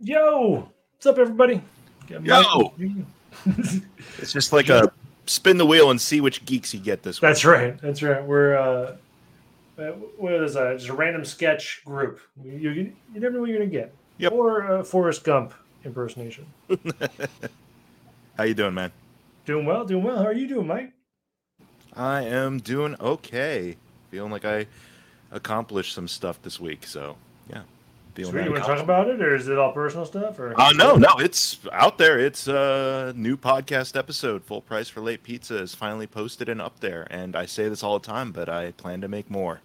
Yo, what's up, everybody? Got Yo! It's just like a spin the wheel and see which geeks you get this week. That's right. That's right. We're uh, uh, what is that? Just a random sketch group. You, you, you never know what you're gonna get. Yep. Or a Forrest Gump impersonation. How you doing, man? Doing well. Doing well. How are you doing, Mike? I am doing okay. Feeling like I accomplished some stuff this week, so yeah. Sweet. You want to talk about it, or is it all personal stuff? Or Uh, no, no, it's out there. It's a new podcast episode. Full price for late pizza is finally posted and up there. And I say this all the time, but I plan to make more.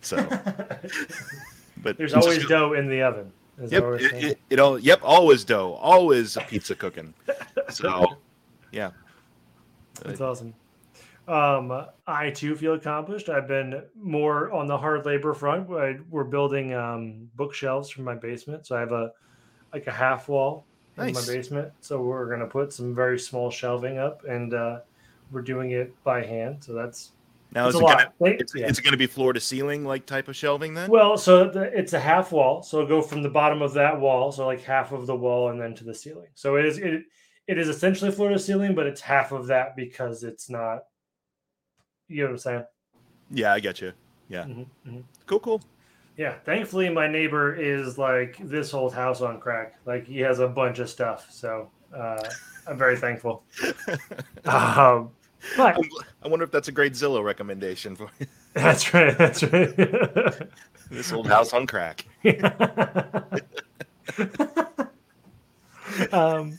So, but There's always just- dough in the oven. is Yep, it, it, it all. Yep, always dough, always pizza cooking. So, yeah, That's awesome. Um, I too feel accomplished. I've been more on the hard labor front. I, we're building um, bookshelves from my basement, so I have a like a half wall in my basement. So we're gonna put some very small shelving up, and uh, we're doing it by hand. So that's now it's is a it lot. gonna? Like, It's, yeah. it's going to be floor to ceiling like type of shelving then. Well, so the, it's a half wall. So it'll go from the bottom of that wall, so like half of the wall, and then to the ceiling. So it is it it is essentially floor to ceiling, but it's half of that because it's not. You know what I'm saying? yeah, I get you. Yeah, Mhm, mhm. cool, cool. Yeah. Thankfully, my neighbor is like this old house on crack. Like he has a bunch of stuff. So uh, I'm very thankful. Um, but I wonder if that's a great Zillow recommendation for that's right. That's right. this old house on crack. um,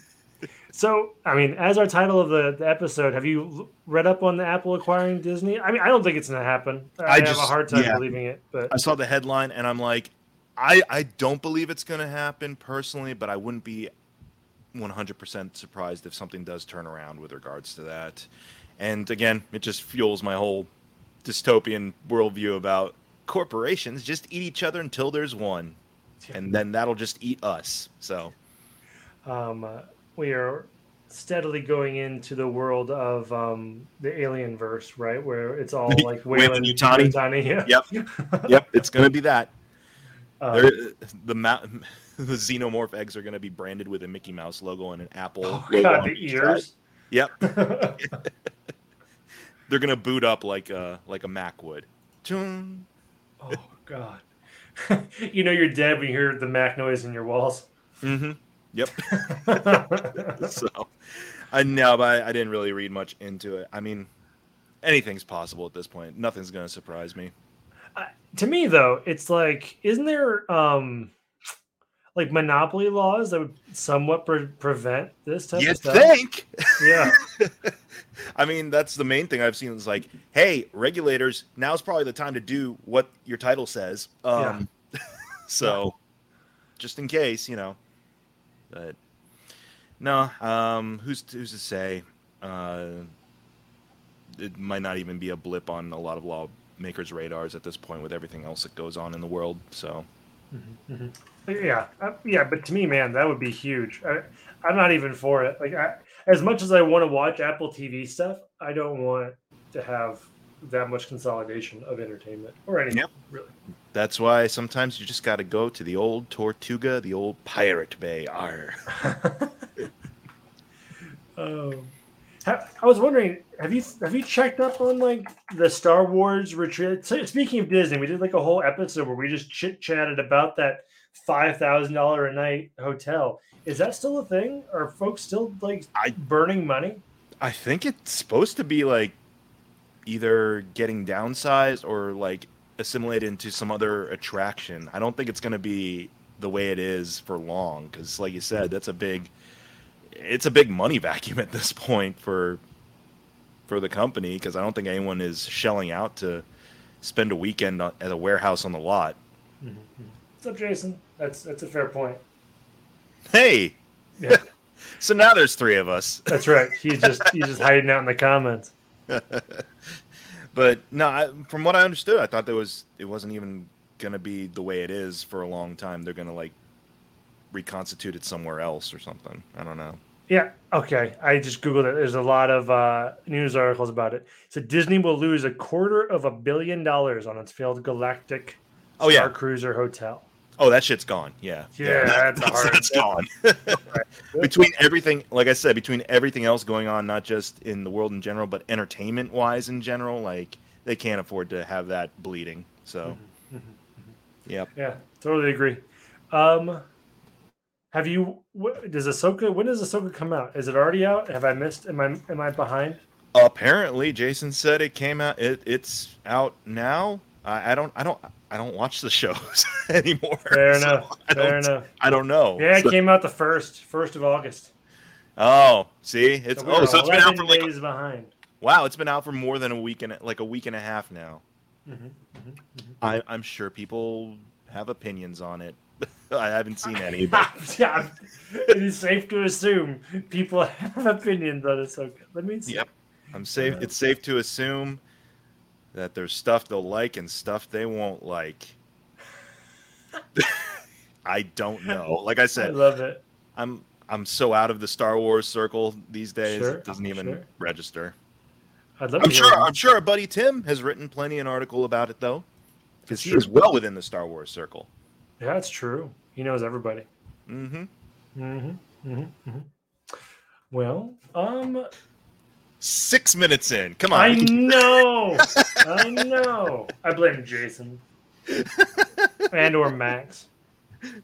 so, I mean, as our title of the, the episode, have you read up on the Apple acquiring Disney? I mean, I don't think it's going to happen. I, I have a hard time yeah. believing it, but I saw the headline and I'm like, I I don't believe it's going to happen personally, but I wouldn't be 100% surprised if something does turn around with regards to that. And again, it just fuels my whole dystopian worldview about corporations just eat each other until there's one, and then that'll just eat us. So um, uh, we are steadily going into the world of um, the alien verse, right? Where it's all like Weyland Weyland Yutani? Yutani, Yeah. Yep. yep, it's going to be that. Uh, There, the ma- the xenomorph eggs are going to be branded with a Mickey Mouse logo and an apple. oh, logo God, the ears. side. Yep, they're going to boot up like a like a Mac would. Chun. oh, God. you know you're dead when you hear the Mac noise in your walls. Mm-hmm. Yep. so I know, but I, I didn't really read much into it. I mean, anything's possible at this point. Nothing's going to surprise me. to me though it's like isn't there um like monopoly laws that would somewhat pre- prevent this type You of stuff think? yeah I mean, that's the main thing I've seen. Is like, hey, regulators, now's probably the time to do what your title says. Um, so, just in case, you know. But no, um, who's who's to say? Uh, it might not even be a blip on a lot of lawmakers' radars at this point with everything else that goes on in the world. So, Mhm. yeah uh, yeah but to me man that would be huge I, i'm not even for it like I, as much as i want to watch apple tv stuff i don't want to have that much consolidation of entertainment or anything Yep. really that's why sometimes you just got to go to the old Tortuga, the old Pirate Bay. Arr. Um, ha- I was wondering, have you have you checked up on like the Star Wars retreat? Speaking of Disney, we did like a whole episode where we just chit chatted about that five thousand dollar a night hotel. Is that still a thing? Are folks still like I- burning money? I think it's supposed to be like either getting downsized or like assimilated into some other attraction. I don't think it's going to be the way it is for long because, like you said, that's a big, it's a big money vacuum at this point for for the company because I don't think anyone is shelling out to spend a weekend at a warehouse on the lot. Mm-hmm. What's up, Jason? That's that's a fair point. Hey, Yeah, so now there's three of us. that's right. He's just he's just hiding out in the comments. but no, I, from what I understood, I thought there was it wasn't even gonna be the way it is for a long time. They're gonna like reconstitute it somewhere else or something. I don't know. Yeah. Okay. I just googled it. There's a lot of uh, news articles about it. So Disney will lose a quarter of a billion dollars on its failed Galactic Oh Star yeah. Cruiser hotel. Oh, that shit's gone. Yeah. Yeah, that- that's a hard- that's gone. between everything, like I said, between everything else going on, not just in the world in general, but entertainment wise in general, like they can't afford to have that bleeding. So, Mhm, yep. Yeah, totally agree. Um, have you? wh- Does Ahsoka? When does Ahsoka come out? Is it already out? Have I missed? Am I am I behind? Apparently, Jason said it came out. It, it's out now. I, I don't. I don't. I don't watch the shows anymore. Fair so enough. I Fair enough. I don't know. Yeah, it So- came out the first first of August. oh, see, it's So oh, so it's been out for like days behind. wow, it's been out for more than a week and like a week and a half now. Mhm, I, I'm sure people have opinions on it. I haven't seen any. But yeah, it is safe to assume people have opinions on Ahsoka. Let me see. Yep. I'm safe. Uh, it's safe to assume that there's stuff they'll like and stuff they won't like. I don't know. Like I said, I said, love it. I'm I'm so out of the Star Wars circle these days. Sure, it doesn't even sure. register. I'd love I'm to sure. I'm sure our buddy Tim has written plenty an article about it though, because he is well within the Star Wars circle. Yeah, it's true. He knows everybody. Mm-hmm. Mm-hmm. Mm-hmm. hmm Well, um, Six minutes in. Come on. I know, I know. I blame Jason and or Max.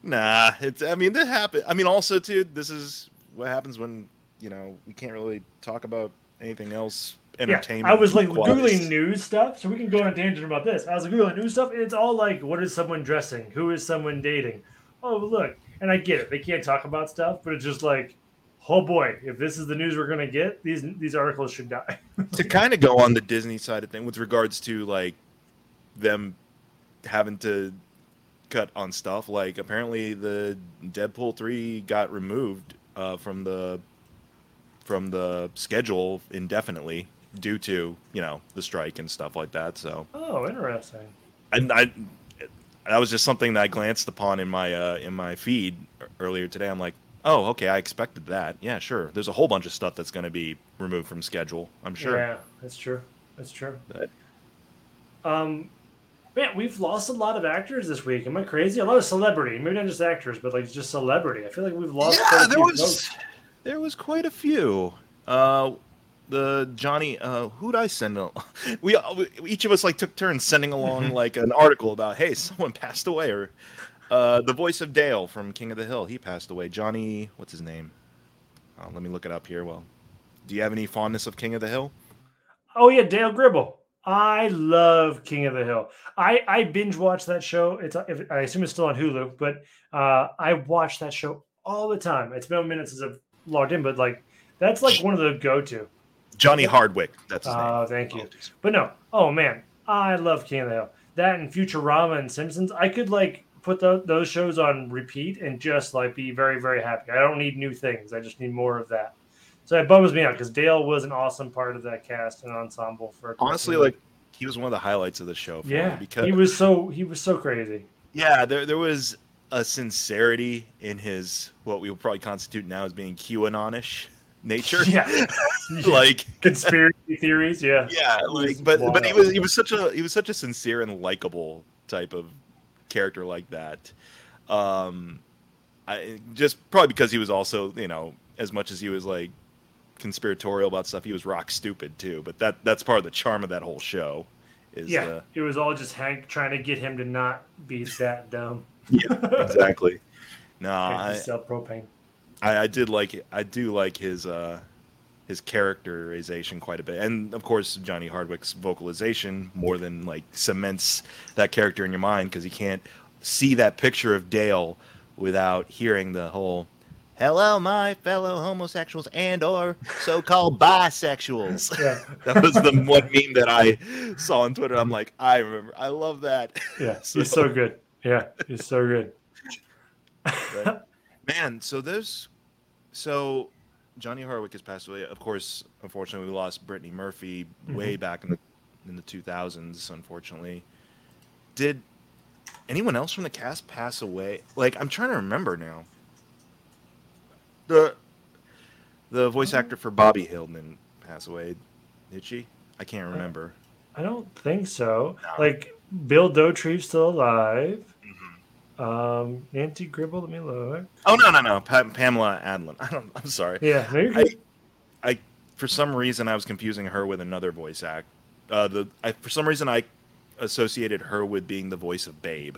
Nah, it's. I mean, that happened. I mean, also too. This is what happens when you know we can't really talk about anything else. Yeah, Entertainment. I was like googling news stuff, so we can go on a tangent about this. I was like, googling news stuff, and it's all like, what is someone dressing? Who is someone dating? Oh, look, and I get it. They can't talk about stuff, but it's just like, oh boy, if this is the news we're gonna get, these these articles should die. to kind of go on the Disney side of thing with regards to like them having to cut on stuff. Like apparently the Deadpool three got removed uh, from the from the schedule indefinitely due to you know the strike and stuff like that. So oh, interesting. and I that was just something that I glanced upon in my uh, in my feed earlier today. I'm like, oh, okay, I expected that. Yeah, sure. There's a whole bunch of stuff that's going to be removed from schedule. I'm sure. Yeah, that's true. That's true. But- Um, man, we've lost a lot of actors this week. Am I crazy? A lot of celebrity, maybe not just actors, but like just celebrity. I feel like we've lost. Yeah, a there was folks. there was quite a few. Uh, the Johnny, uh, who'd I send? al- We, we each of us like took turns sending along like an article about, hey, someone passed away, or uh, the voice of Dale from King of the Hill, he passed away. Johnny, what's his name? Oh, let me look it up here. Well, do you have any fondness of King of the Hill? Oh yeah, Dale Gribble. I love King of the Hill. I I binge watch that show. It's I assume it's still on Hulu, but uh, I watch that show all the time. It's been a minute since I've logged in, but like that's like one of the go to. Johnny Hardwick. That's his Oh, name. thank you. Apologies. But no, oh man, I love King of the Hill. That and Futurama and Simpsons. I could like put tho- those shows on repeat and just like be very very happy. I don't need new things. I just need more of that. So it bums me out because Dale was an awesome part of that cast and ensemble for Honestly, some- like he was one of the highlights of the show. For yeah, because he was so he was so crazy. Yeah, there there was a sincerity in his what we would probably constitute now as being QAnonish nature. Yeah, like conspiracy theories. Yeah, yeah, like but but he was he was such a he was such a sincere and likable type of character like that. Um I just probably because he was also, you know, as much as he was like conspiratorial about stuff, he was rock stupid too. But that that's part of the charm of that whole show. Is yeah. uh, It was all just Hank trying to get him to not be that dumb. yeah, exactly. No, I, sell propane. I, I did like I do like his uh his characterization quite a bit, and of course Johnny Hardwick's vocalization more than like cements that character in your mind because you can't see that picture of Dale without hearing the whole "Hello, my fellow homosexuals and or so-called bisexuals." Yeah, that was the one meme that I saw on Twitter. I'm like, I remember, I love that. yeah. So- He's so good. Yeah, he's so good. Man, so there's so Johnny Hardwick has passed away. Of course, unfortunately, we lost Brittany Murphy way Mhm. back in the in the 2000s. Unfortunately, did anyone else from the cast pass away? Like, I'm trying to remember now. The The voice actor for Bobby Hill didn't pass away, did she? I can't remember. I don't think so. No. Like Bill Dauterive's still alive. Um, Nancy Gribble, let me look. Oh no no no, pa- Pamela Adlon. I don't. I'm sorry. Yeah, I. I for some reason I was confusing her with another voice act. Uh, the I, for some reason I associated her with being the voice of Babe.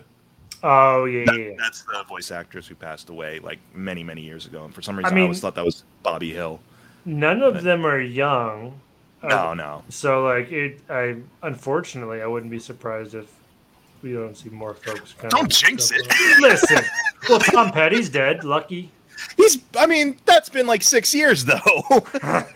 oh yeah, That- yeah, yeah. That's the voice actress who passed away like many many years ago, and for some reason I, mean- always thought that was Bobby Hill. None of them are young. Uh, No no. So like it, I unfortunately I wouldn't be surprised if we don't see more folks. Kind Don't jinx it. Listen, well Tom Petty's dead. Lucky. He's. I mean, that's been like six years though.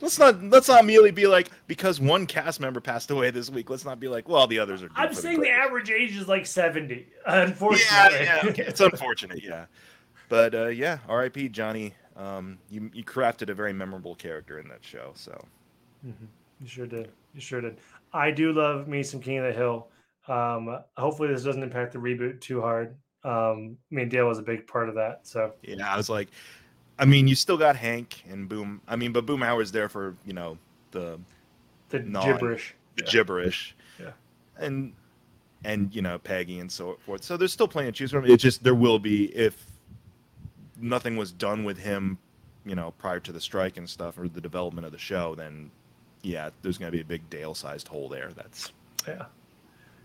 let's not. Let's not immediately be like because one cast member passed away this week. Let's not be like, well, the others are. I'm saying the grave. average age is like seventy. Unfortunately, yeah. okay, It's unfortunate, yeah. But uh, yeah, R.I.P. Johnny. Um, you you crafted a very memorable character in that show. So Mhm. You sure did. You sure did. I do love me some King of the Hill. Um, hopefully this doesn't impact the reboot too hard. Um, I mean Dale was a big part of that. So yeah, I was like, I mean, you still got Hank and Boom. I mean, but Boomhauer's there for you know the the No, gibberish. the Yeah. gibberish. Yeah. And and you know Peggy and so forth. So there's still plenty to choose from. It's just there will be if nothing was done with him, you know, prior to the strike and stuff or the development of the show, then yeah, there's going to be a big Dale-sized hole there. That's Yeah.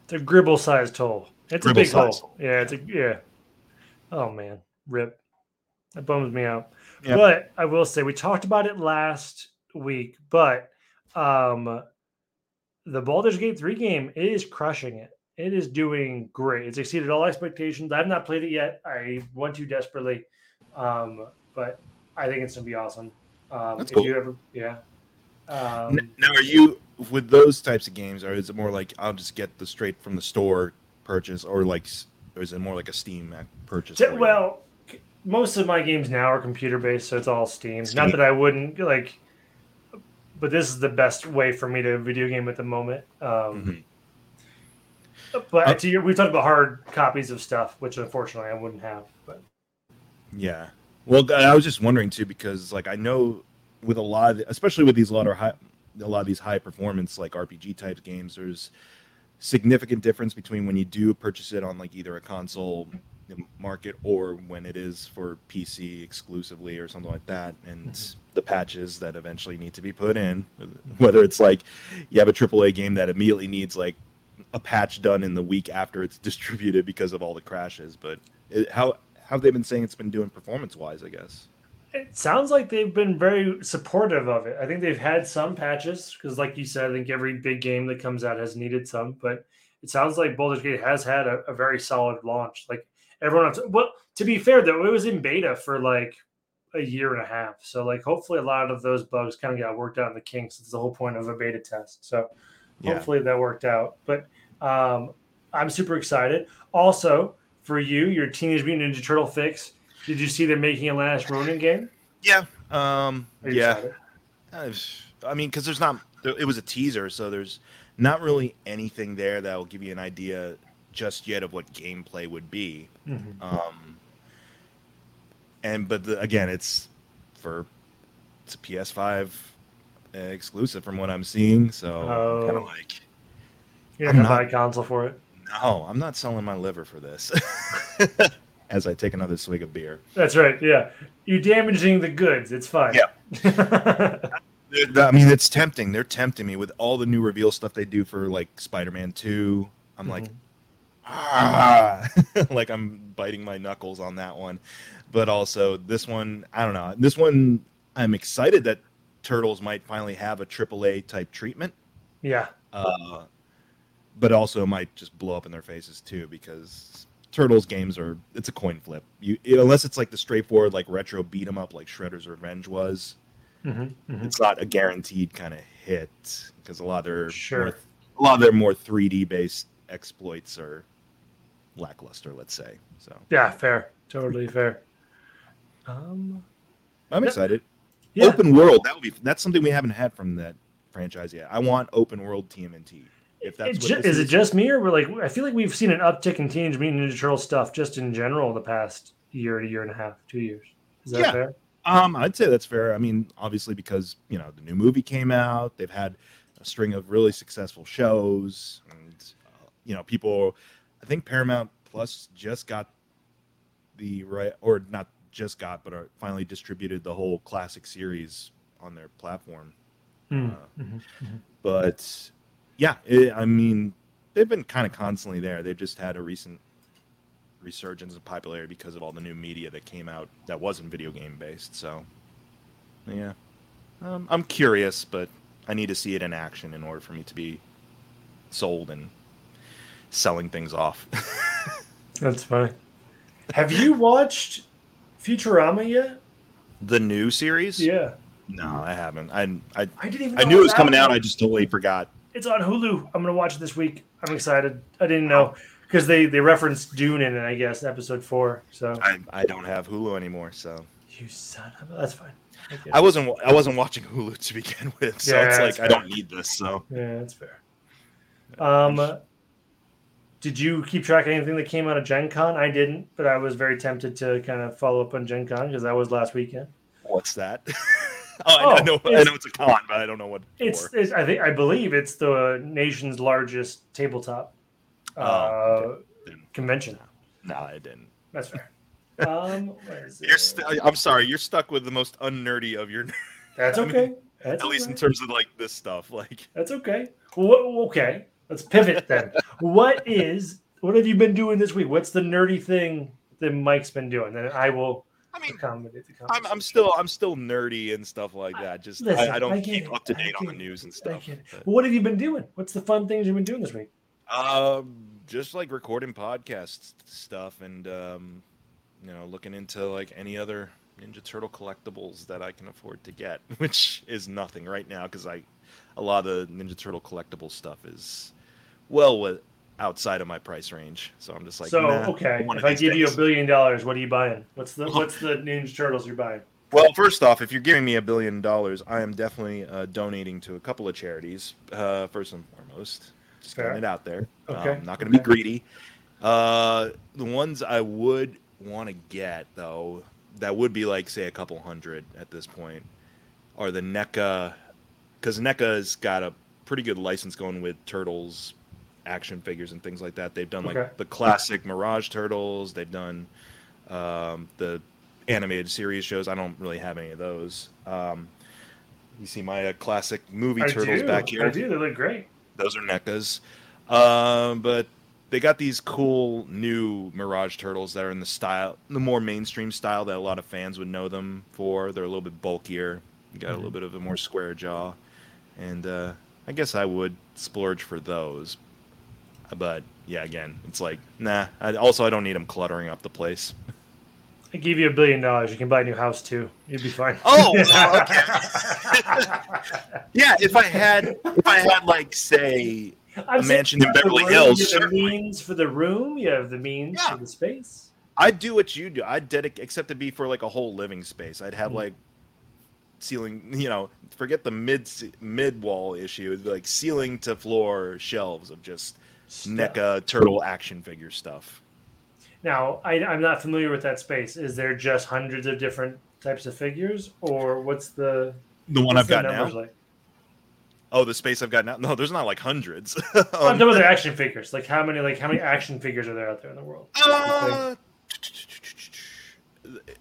It's a gribble sized hole. It's a big Gribble-sized hole. Yeah, it's a yeah. Oh man, rip. That bums me out. But I will say we talked about it last week, but um the Baldur's Gate 3 game is crushing it. It is doing great. It's exceeded all expectations. I've not played it yet. I want to desperately. Um, but I think it's gonna be awesome. Um That's if cool. you ever yeah. Um, now, are you with those types of games, or is it more like I'll just get the straight from the store purchase, or like, or is it more like a Steam purchase? T- well, most of my games now are computer based, so it's all Steam. Not that I wouldn't like, but this is the best way for me to video game at the moment. Um, Mhm. But Uh, to your, we've talked about hard copies of stuff, which unfortunately I wouldn't have. But Yeah. Well, I was just wondering too because like I know with a lot, of, especially with these lot of high, a lot of these high performance like RPG type games, there's significant difference between when you do purchase it on like either a console market or when it is for PC exclusively or something like that, and Mhm. the patches that eventually need to be put in. Whether it's like you have a AAA game that immediately needs like a patch done in the week after it's distributed because of all the crashes, but it, how how have they been saying it's been doing performance wise? I guess. It sounds like they've been very supportive of it. I think they've had some patches because, like you said, I think every big game that comes out has needed some. But it sounds like Baldur's Gate has had a, a very solid launch. Like everyone, else, well, to be fair though, it was in beta for like a year and a half. So like, hopefully, a lot of those bugs kind of got worked out in the kinks. It's the whole point of a beta test. So Yeah. hopefully that worked out. But um, I'm super excited. Also, for you, your Teenage Mutant Ninja Turtle fix. Did you see they're making a Last Ronin game? Yeah. Um. Yeah. I've- mean, because there's not. It was a teaser, so there's not really anything there that will give you an idea just yet of what gameplay would be. Mhm. Um. And but the, again, it's for it's a PS5 uh, exclusive from what I'm seeing, so I'm kind Oh. of like, You're not gonna not- buy a console for it. no, I'm not selling my liver for this. As I take another swig of beer. That's right. Yeah, you're damaging the goods. It's fine. Yeah. I mean, it's tempting. They're tempting me with all the new reveal stuff they do for like Spider-Man Two. I'm like, Mhm. ah, like I'm biting my knuckles on that one. But also this one, I don't know. This one, I'm excited that Turtles might finally have a AAA type treatment. yeah, Uh, but also might just blow up in their faces too because Turtles games are it's a coin flip. You unless it's like the straightforward like retro beat 'em up like Shredder's Revenge was Mhm, mhm. it's not a guaranteed kind of hit because a lot of their Sure. more, a lot of their more 3D based exploits are lackluster, let's say. So yeah, fair, totally fair. Um, I'm Yeah. excited. yeah, Open world that would be that's something we haven't had from that franchise yet. I want open world TMNT. If that's It what ju- this is it just me or we're like I feel like we've seen an uptick in Teenage Mutant Ninja Turtle stuff just in general the past year, a year and a half, two years. Is that Yeah. fair? Um, I'd say that's fair. I mean, obviously because you know the new movie came out, they've had a string of really successful shows, and uh, you know people. I think Paramount Plus just got the right, or not just got, but are finally distributed the whole classic series on their platform. Hmm. Uh, Mhm, mhm. but yeah, it, I mean, they've been kind of constantly there. They've just had a recent resurgence of popularity because of all the new media that came out that wasn't video game based. So, yeah, um, I'm curious, but I need to see it in action in order for me to be sold and selling things off. That's funny. Have you watched Futurama yet? the new series? Yeah. No, I haven't. I I, I didn't even. I knew it was coming out. I just totally forgot. It's on Hulu. I'm gonna watch it this week. I'm excited. I didn't know because they they referenced Dune in it. I guess episode four. So I, I don't have Hulu anymore, so you son of a. That's fine. I I wasn't I wasn't watching Hulu to begin with, so Yeah, it's like I don't need this. So Yeah, that's fair. Um, did you keep track of anything that came out of Gen Con? I didn't, but I was very tempted to kind of follow up on Gen Con because that was last weekend. what's that? oh, I, Oh, I know I it's- know it's a con, but I don't know what It's, it's I think I believe it's the nation's largest tabletop uh, Oh, Then- convention. No, I didn't. That's fair. Um, You're st- I'm sorry, you're stuck with the most unnerdy of your That's I mean, okay. That's at least in terms of like this stuff. Like That's okay. Well, okay, let's pivot then. what is what have you been doing this week? What's the nerdy thing that Mike's been doing? And I will I mean accommodate the I'm. I'm still I'm still nerdy and stuff like that. Just Listen, I, I don't I keep up to date on the news and stuff. but- Well, what have you been doing? What's the fun things you've been doing this week? Um, just like recording podcast stuff and um, you know, looking into like any other Ninja Turtle collectibles that I can afford to get, which is nothing right now because I a lot of the Ninja Turtle collectible stuff is well with outside of my price range. So I'm just like, so nah, okay, if I give you a billion dollars, what are you buying? What's the what's the Ninja Turtles you're buying? Well, first off, if you're giving me a billion dollars, I am definitely uh, donating to a couple of charities. Uh, first and foremost, just Fair. getting it out there. Okay. Um, not going to be greedy. Uh, the ones I would want to get though, that would be like say a couple hundred at this point, are the NECA, because NECA's got a pretty good license going with turtles, action figures and things like that. They've done Okay. like the classic Mirage turtles. They've done um, the animated series shows. I don't really have any of those. Um, you see my uh, classic movie I turtles do. back here. I do. They look great. Those are NECAs. Um, but they got these cool new Mirage turtles that are in the style, the more mainstream style that a lot of fans would know them for. They're a little bit bulkier. You got a little bit of a more square jaw, and uh, I guess I would splurge for those. But yeah, again, it's like nah. I, also, I don't need them cluttering up the place. I give you a billion dollars, you can buy a new house too. You'd be fine. Oh, okay. Yeah, if I had, if I had like say I'm a mansion in you have the Beverly room, Hills, You have the means for the room. You have the means Yeah. for the space. I'd do what you do. I'd dedicate, except to be for like a whole living space. I'd have Mhm. like ceiling, you know, forget the mid mid wall issue. It'd be like ceiling to floor shelves of just Stuff. NECA turtle action figure stuff. Now, I, I'm not familiar with that space. Is there just hundreds of different types of figures, or what's the The one I've the got now. like? Oh, the space I've got now. No, there's not like hundreds. I'm Um, talking about action figures. Like how many like how many action figures are there out there in the world? Uh,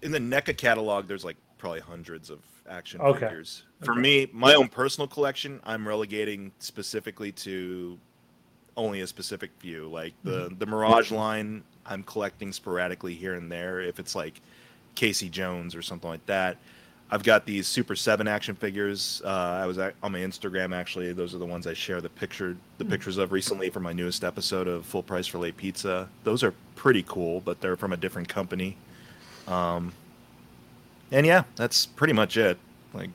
in the NECA catalog, there's like probably hundreds of action Okay. figures. For Okay. me, my own personal collection, I'm relegating specifically to only a specific few. Like the Mm-hmm. the Mirage line, I'm collecting sporadically here and there. If it's like Casey Jones or something like that. I've got these Super Seven action figures. Uh, I was at, on my Instagram actually. Those are the ones I share the picture, the Hmm. pictures of recently for my newest episode of Full Price for Late Pizza. Those are pretty cool, but they're from a different company. Um, and yeah, that's pretty much it. Like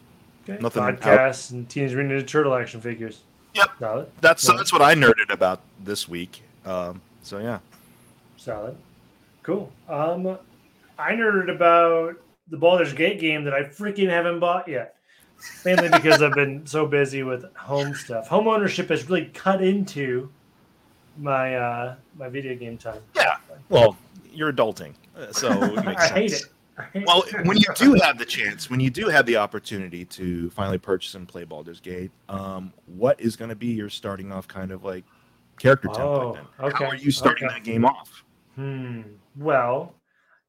Okay. Nothing out- Podcasts and Teenage Mutant Ninja Turtle action figures. Yep. Solid. that's that's what I nerded about this week. Um, so yeah, Solid. Cool. Um, I nerded about the Baldur's Gate game that I freaking haven't bought yet. Mainly because I've been so busy with home stuff. Home ownership has really cut into my uh, my video game time. yeah. Well, you're adulting, uh, so it makes I sense. hate it. Well, when you do have the chance, when you do have the opportunity to finally purchase and play Baldur's Gate, um, what is going to be your starting off kind of like character template? Oh, Then? okay, How are you starting okay. that game off? Hmm. Well,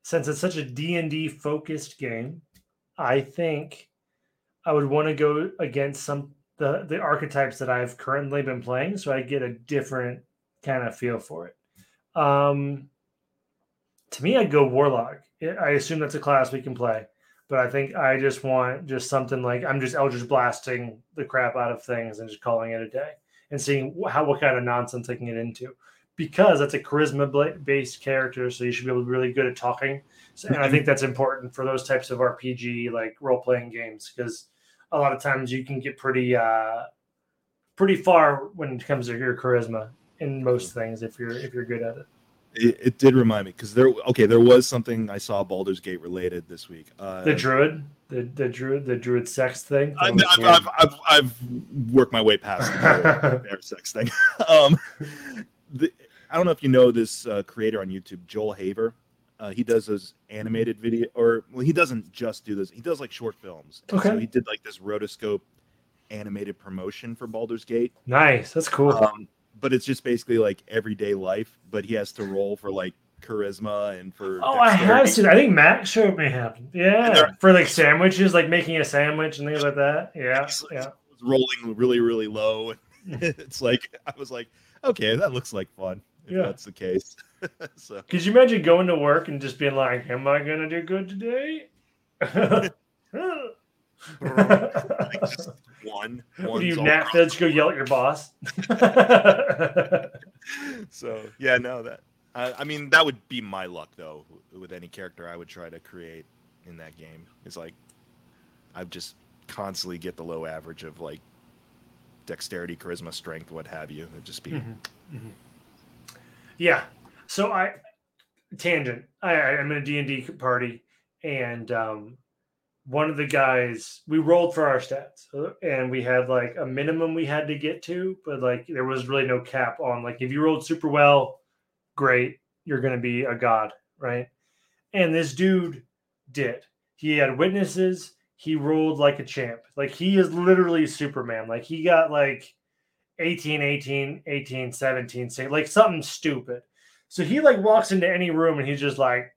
since it's such a D&D focused game, I think I would want to go against some the the archetypes that I've currently been playing so I get a different kind of feel for it. Um to me I'd go warlock. I- assume that's a class we can play, but I think I just want just something like I'm just Eldritch blasting the crap out of things and just calling it a day and seeing how what kind of nonsense I can get into because that's a charisma based character, so you should be able to be really good at talking. So, and I think that's important for those types of RPG like role playing games because a lot of times you can get pretty uh, pretty far when it comes to your charisma in most things if you're if you're good at it. It, it did remind me because there, okay, there was something I saw Baldur's Gate related this week. Uh, The druid, the the druid, the druid sex thing. I've, I've, I've, I've, I've worked my way past the sex thing. um, the, I don't know if you know this uh, creator on YouTube, Joel Haver. Uh, he does those animated video, or well, he doesn't just do this. He does like short films. And So Okay. he did like this rotoscope animated promotion for Baldur's Gate. nice. That's cool. Um, but it's just basically like everyday life. But he has to roll for like charisma and for. Oh, I have seen. I think Matt showed me happened. Yeah, for like sandwiches, like making a sandwich and things like that. Yeah, yeah. rolling really, really low. Mm-hmm. it's like I was like, okay, that looks like fun. If Yeah. that's the case. so Could you imagine going to work and just being like, "Am I gonna do good today?" like just one, do you nap? Let's go yell at your boss. So yeah, no, that I, I mean that would be my luck though with any character I would try to create in that game. It's like I just constantly get the low average of like dexterity, charisma, strength, what have you. It'd just be Mhm, mhm. Yeah. So I tangent. I, I- I'm in a D and D party, and um, one of the guys we rolled for our stats, uh, and we had like a minimum we had to get to, but like there was really no cap on like if you rolled super well, great, you're gonna be a god, right? And this dude did. He had witnesses. He rolled like a champ. Like he is literally Superman. Like he got like 18, 18, 18, 17, say like something stupid. So he like walks into any room and he's just like,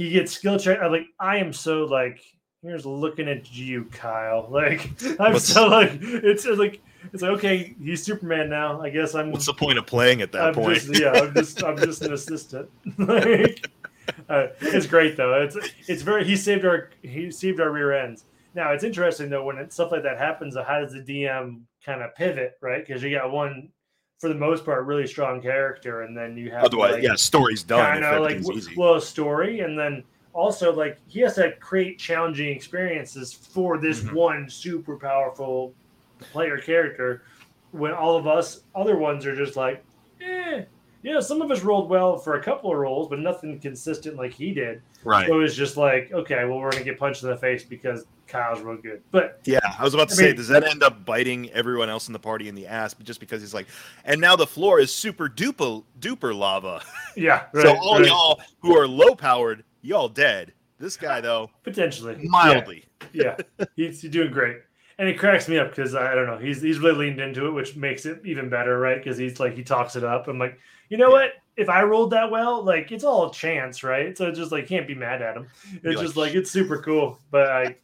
he gets skill check. I'm like, I am so like, here's looking at you, Kyle. Like, I'm What's- so like, it's like, it's like, okay, he's Superman now. I guess I'm. what's the point of playing at that I'm point? just yeah, I'm just I'm just an assistant. like, uh, it's great though. It's it's very he saved our he saved our rear ends. Now it's interesting though when it, stuff like that happens. How does the DM kind of pivot, right? Because you got one for the most part really strong character, and then you have Otherwise, like, yeah, story's done. kind of like easy. well a story, and then also like he has to create challenging experiences for this Mhm. one super powerful player character. When all of us other ones are just like, eh, yeah, some of us rolled well for a couple of rolls, but nothing consistent like he did. right. So it was just like, okay, well, we're gonna get punched in the face because Kyle's real good. But Yeah, I was about to I say, mean- does that end up biting everyone else in the party in the ass? But just because he's like, and now the floor is super duper duper lava. yeah, so right, all right. y'all who are low powered, y'all dead. This guy though, potentially mildly. yeah, he's, he's doing great. And it cracks me up because I, I don't know, he's he's really leaned into it, which makes it even better, right? Because he's like he talks it up. I'm like, you know Yeah. what? If I rolled that well, like it's all chance, right? So it's just like can't be mad at him. It's just like it's super cool. But I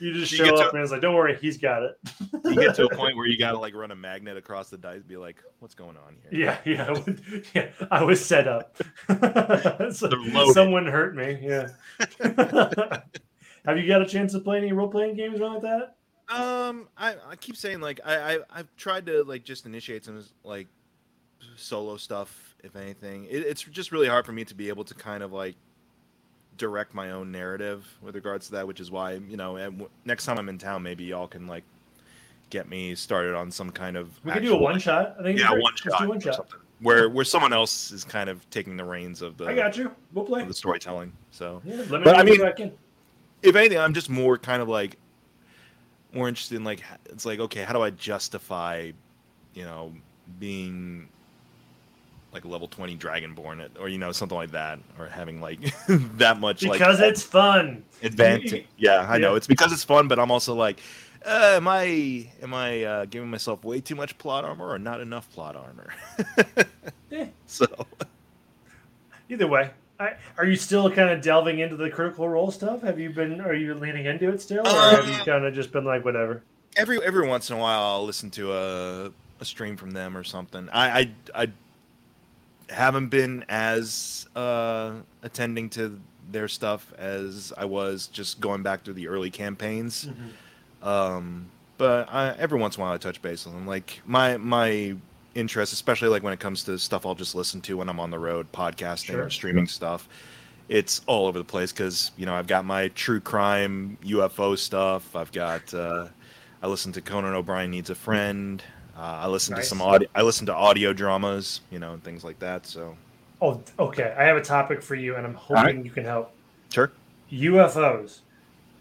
you just You show get to- up and it's like, don't worry, he's got it. You get to a point where you gotta like run a magnet across the dice, be like, what's going on here? Yeah, yeah, yeah. I was set up. So- someone hurt me. Yeah. Have you got a chance to play any role playing games or like that? Um, I, I keep saying like I, I I've tried to like just initiate some like solo stuff, if anything. It, it's just really hard for me to be able to kind of like direct my own narrative with regards to that, which is why you know and w- next time I'm in town, maybe y'all can like get me started on some kind of We could do a one shot. I think. yeah one shot, one shot. something, where where someone else is kind of taking the reins of the I got you. We'll play. the storytelling. So Yeah, let me But I know when you mean- back if anything, I'm just more kind of like more interested in like it's like okay, how do I justify, you know, being like level 20 dragonborn it or you know something like that or having like that much because like it's fun. advantage yeah i know. It's because it's fun but i'm also like uh, am i am i uh, giving myself way too much plot armor or not enough plot armor? Yeah. so. Either way I, are you still kind of delving into the critical role stuff? Have you been are you leaning into it still or uh, have you kind of just been like whatever? every every once in a while i'll listen to a a stream from them or something. I I, I haven't been as uh, attending to their stuff as I was just going back through the early campaigns. Mm-hmm. Um, but I, every once in a while I touch base with them. Like my my interest, especially like when it comes to stuff I'll just listen to when I'm on the road, podcasting sure. or streaming stuff. It's all over the place because you know I've got my true crime UFO stuff. I've got uh, I listen to Conan O'Brien Needs a Friend. Uh, I listen nice. to some audio. I listen to audio dramas, you know, and things like that. So. Oh, okay. I have a topic for you, and I'm hoping right. you can help. Sure. UFOs.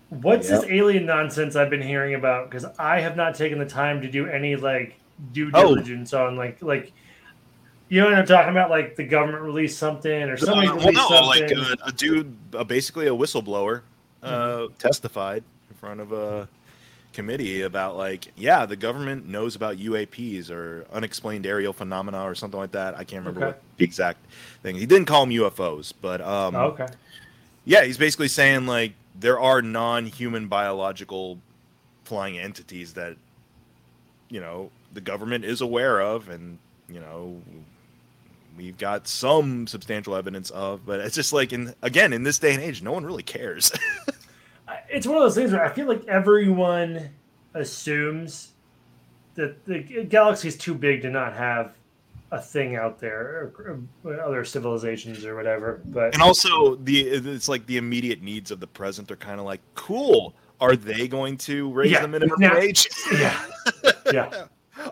What's yep. this alien nonsense I've been hearing about? Because I have not taken the time to do any like due oh. diligence oh. on like like. You know what I'm talking about? Like the government released something or somebody uh, well, released no, something. Like a, a dude, uh, basically a whistleblower, uh, mm-hmm. testified in front of a committee about like, yeah, the government knows about UAPs or unexplained aerial phenomena or something like that. I can't remember okay. what the exact thing. He didn't call them UFOs, but um, oh, okay. Yeah, he's basically saying like there are non-human biological flying entities that you know the government is aware of, and you know we've got some substantial evidence of, but it's just like in again in this day and age, no one really cares. it's one of those things where I feel like everyone assumes that the galaxy is too big to not have a thing out there or, other civilizations or whatever but and also the it's like the immediate needs of the present are kind of like cool are they going to raise yeah. the minimum now, wage? Yeah. Yeah.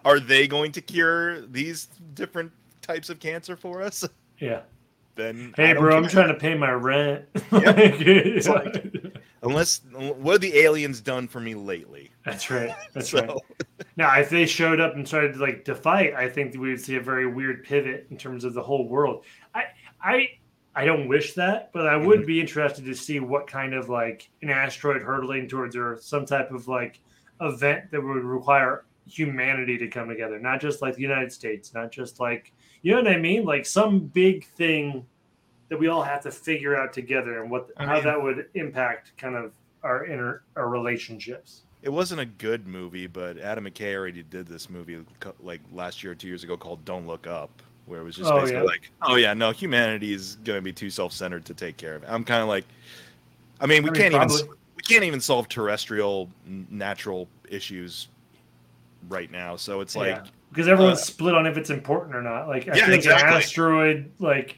Are they going to cure these different types of cancer for us? Yeah. Then hey bro i'm trying to pay my rent. Yep. like, unless what have the aliens done for me lately that's right that's so. right now if they showed up and started like to fight i think we would see a very weird pivot in terms of the whole world i i i don't wish that but i would mm-hmm. be interested to see what kind of like an asteroid hurtling towards earth some type of like event that would require humanity to come together not just like the united states not just like you know what I mean? Like some big thing that we all have to figure out together and what I how mean, that would impact kind of our inner our relationships. It wasn't a good movie, but Adam McKay already did this movie like last year or two years ago called Don't Look Up, where it was just oh, basically yeah. like, oh yeah, no, humanity is going to be too self-centered to take care of. It. I'm kind of like, I mean, we I mean, can't probably. even we can't even solve terrestrial natural issues right now. So it's like yeah because everyone's uh, split on if it's important or not. Like I yeah, think exactly. an asteroid, like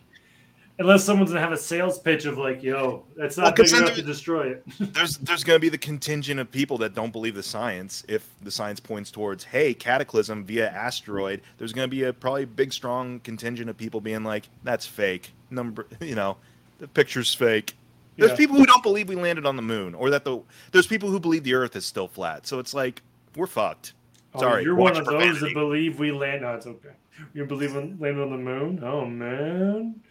unless someone's gonna have a sales pitch of like, yo, that's not well, big enough to destroy it. there's there's gonna be the contingent of people that don't believe the science if the science points towards, hey, cataclysm via asteroid. There's gonna be a probably big strong contingent of people being like, that's fake. Number, you know, the picture's fake. There's yeah. people who don't believe we landed on the moon, or that the there's people who believe the Earth is still flat. So it's like we're fucked. Oh, Sorry, you're one of those that believe we land. No, it's okay. You believe we landed on the moon? Oh man,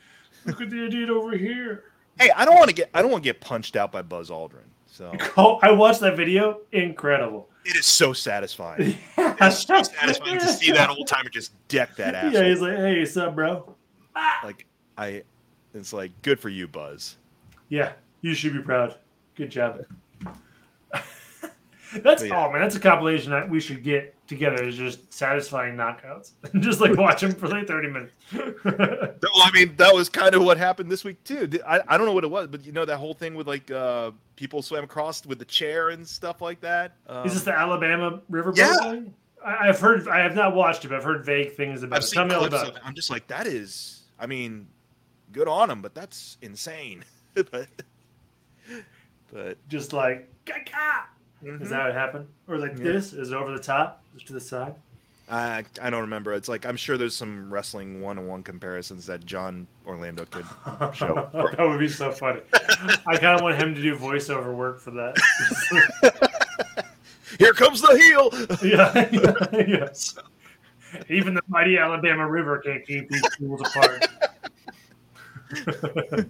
look at the idiot over here. Hey, I don't want to get I don't want to get punched out by Buzz Aldrin. So oh, I watched that video. Incredible. It is so satisfying. it's so satisfying to see that old timer just deck that ass. Yeah, he's like, "Hey, what's up, bro?" Ah! Like, I, it's like good for you, Buzz. Yeah, you should be proud. Good job. That's yeah. oh man, that's a compilation that we should get together. Is just satisfying knockouts, just like watch them for like thirty minutes. well, I mean, that was kind of what happened this week too. I, I don't know what it was, but you know that whole thing with like uh people swam across with the chair and stuff like that. Um, Is this the Alabama riverboat yeah. thing? I, have heard. I have not watched it. but I've heard vague things about I've it. Tell me all about it. I'm just like that is. I mean, good on them, but that's insane. but, but just like. Mm-hmm. Is that what happened? Or like yeah. this? Is it over the top? Just to the side? I I don't remember. It's like I'm sure there's some wrestling one on one comparisons that John Orlando could show. that would be so funny. I kind of want him to do voiceover work for that. Here comes the heel. yeah, yeah, yes. Even the mighty Alabama River can't keep these fools apart. the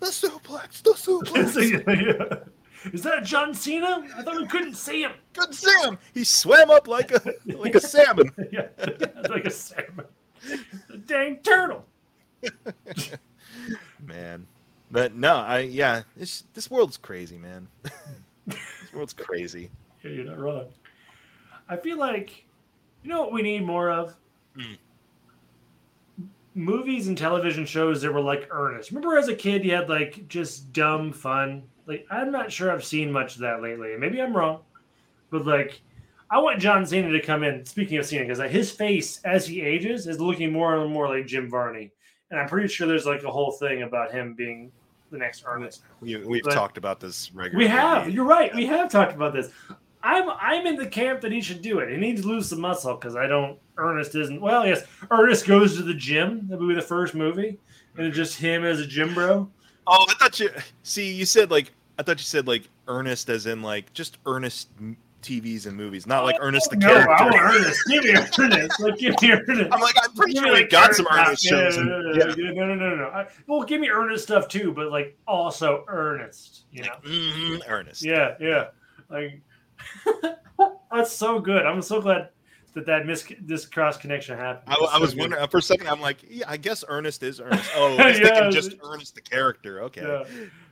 suplex, the suplex. Is that John Cena? I thought we couldn't see him. Couldn't see him. He swam up like a like a salmon. yeah, like a salmon. A dang turtle. man, but no, I yeah, this this world's crazy, man. this world's crazy. Yeah, you're not wrong. I feel like you know what we need more of. Mm movies and television shows that were like earnest. Remember as a kid you had like just dumb fun. Like I'm not sure I've seen much of that lately. Maybe I'm wrong, but like I want John Cena to come in. Speaking of Cena, because like, his face as he ages is looking more and more like Jim Varney, and I'm pretty sure there's like a whole thing about him being the next Ernest. We, we've but talked about this regularly. We have. You're right. We have talked about this. I'm I'm in the camp that he should do it. He needs to lose some muscle because I don't. Ernest isn't. Well, yes, Ernest goes to the gym. That would be the first movie, and it's just him as a gym bro. Oh, I thought you. See, you said like I thought you said like Ernest, as in like just Ernest TVs and movies, not like Ernest the no, character. I want Ernest. Give me Ernest. Like, give me Ernest. I'm like, I'm pretty give sure we got Ernest some Ernest shows. No, no, no, no, yeah. no, no, no, no. I, well, give me Ernest stuff too, but like also Ernest. You know, mm-hmm, Ernest. Yeah, yeah. Like that's so good. I'm so glad that that mis- this cross connection happened. I, I, was so wondering for a second. I'm like, yeah, I guess Ernest is Ernest. Oh, I was yeah, thinking just Ernest the character. Okay. Yeah.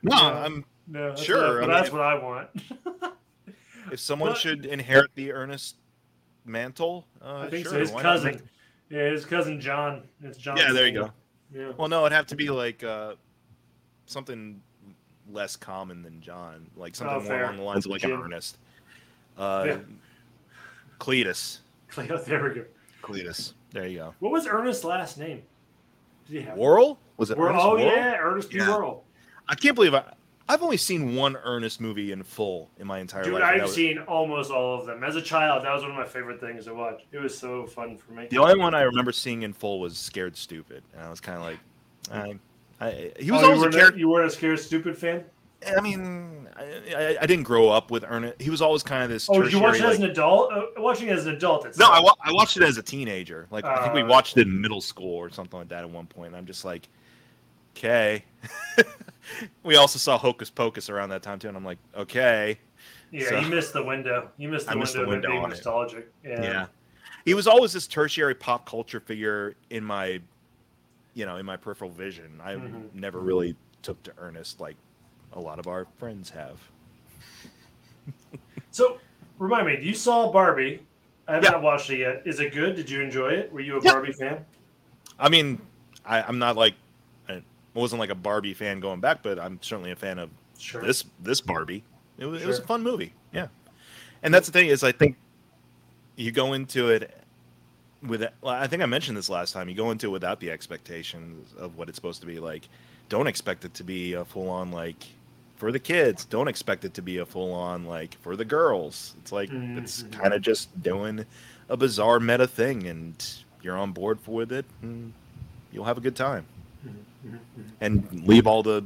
No, yeah. I'm no, sure. What, I mean, that's what I want. if someone but, should inherit the Ernest mantle, uh, I think sure, so. His cousin. Yeah, his cousin John. It's John. Yeah, there you go. Yeah. Well, no, it'd have to be like uh, something less common than John, like something oh, more along the lines of like Jim. an Ernest. Uh, yeah. Cletus. Cletus. There we go. Cletus. There you go. What was Ernest's last name? Did he have Worrell? Was it? Ernest oh Worrell? yeah, Ernest P. Yeah. Worrell. I can't believe I. I've only seen one Ernest movie in full in my entire Dude, life. I've was, seen almost all of them. As a child, that was one of my favorite things to watch. It was so fun for me. The only one I remember seeing in full was Scared Stupid, and I was kind of like, I, I, he was oh, always you a character. You weren't a Scared Stupid fan? I mean, I, I, didn't grow up with Ernest. He was always kind of this. Oh, did you watch it like, as an adult? Uh, watching it as an adult. it's no, I, wa- I watched it as a teenager. Like uh, I think we uh, watched it in middle school or something like that at one point. And I'm just like, okay. we also saw Hocus Pocus around that time too, and I'm like, okay. Yeah, so, you missed the window. You missed the I window, missed the window being nostalgic. Yeah. yeah. He was always this tertiary pop culture figure in my, you know, in my peripheral vision. I mm-hmm. never really took to Ernest like a lot of our friends have. so, remind me, you saw Barbie. I have yeah. not watched it yet. Is it good? Did you enjoy it? Were you a yeah. Barbie fan? I mean, I, am not like I wasn't like a Barbie fan going back, but I'm certainly a fan of sure. this this Barbie. It was, sure. it was a fun movie. Yeah, and that's the thing is, I think you go into it with well, I think I mentioned this last time. You go into it without the expectations of what it's supposed to be like. Don't expect it to be a full on like for the kids. Don't expect it to be a full on like for the girls. It's like mm-hmm. it's kind of just doing a bizarre meta thing, and you're on board with it, and you'll have a good time. And leave all the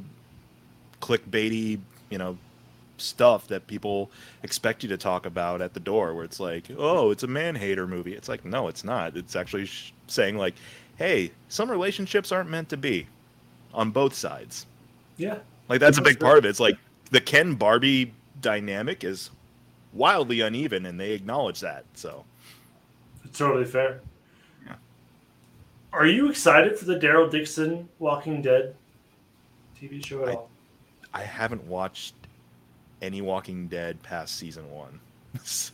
clickbaity, you know, stuff that people expect you to talk about at the door, where it's like, oh, it's a man hater movie. It's like, no, it's not. It's actually sh- saying like, hey, some relationships aren't meant to be on both sides. Yeah. Like that's a big part of it. It's like the Ken Barbie dynamic is wildly uneven, and they acknowledge that. So it's totally fair. Yeah. Are you excited for the Daryl Dixon Walking Dead TV show at I, all? I haven't watched any Walking Dead past season one. so,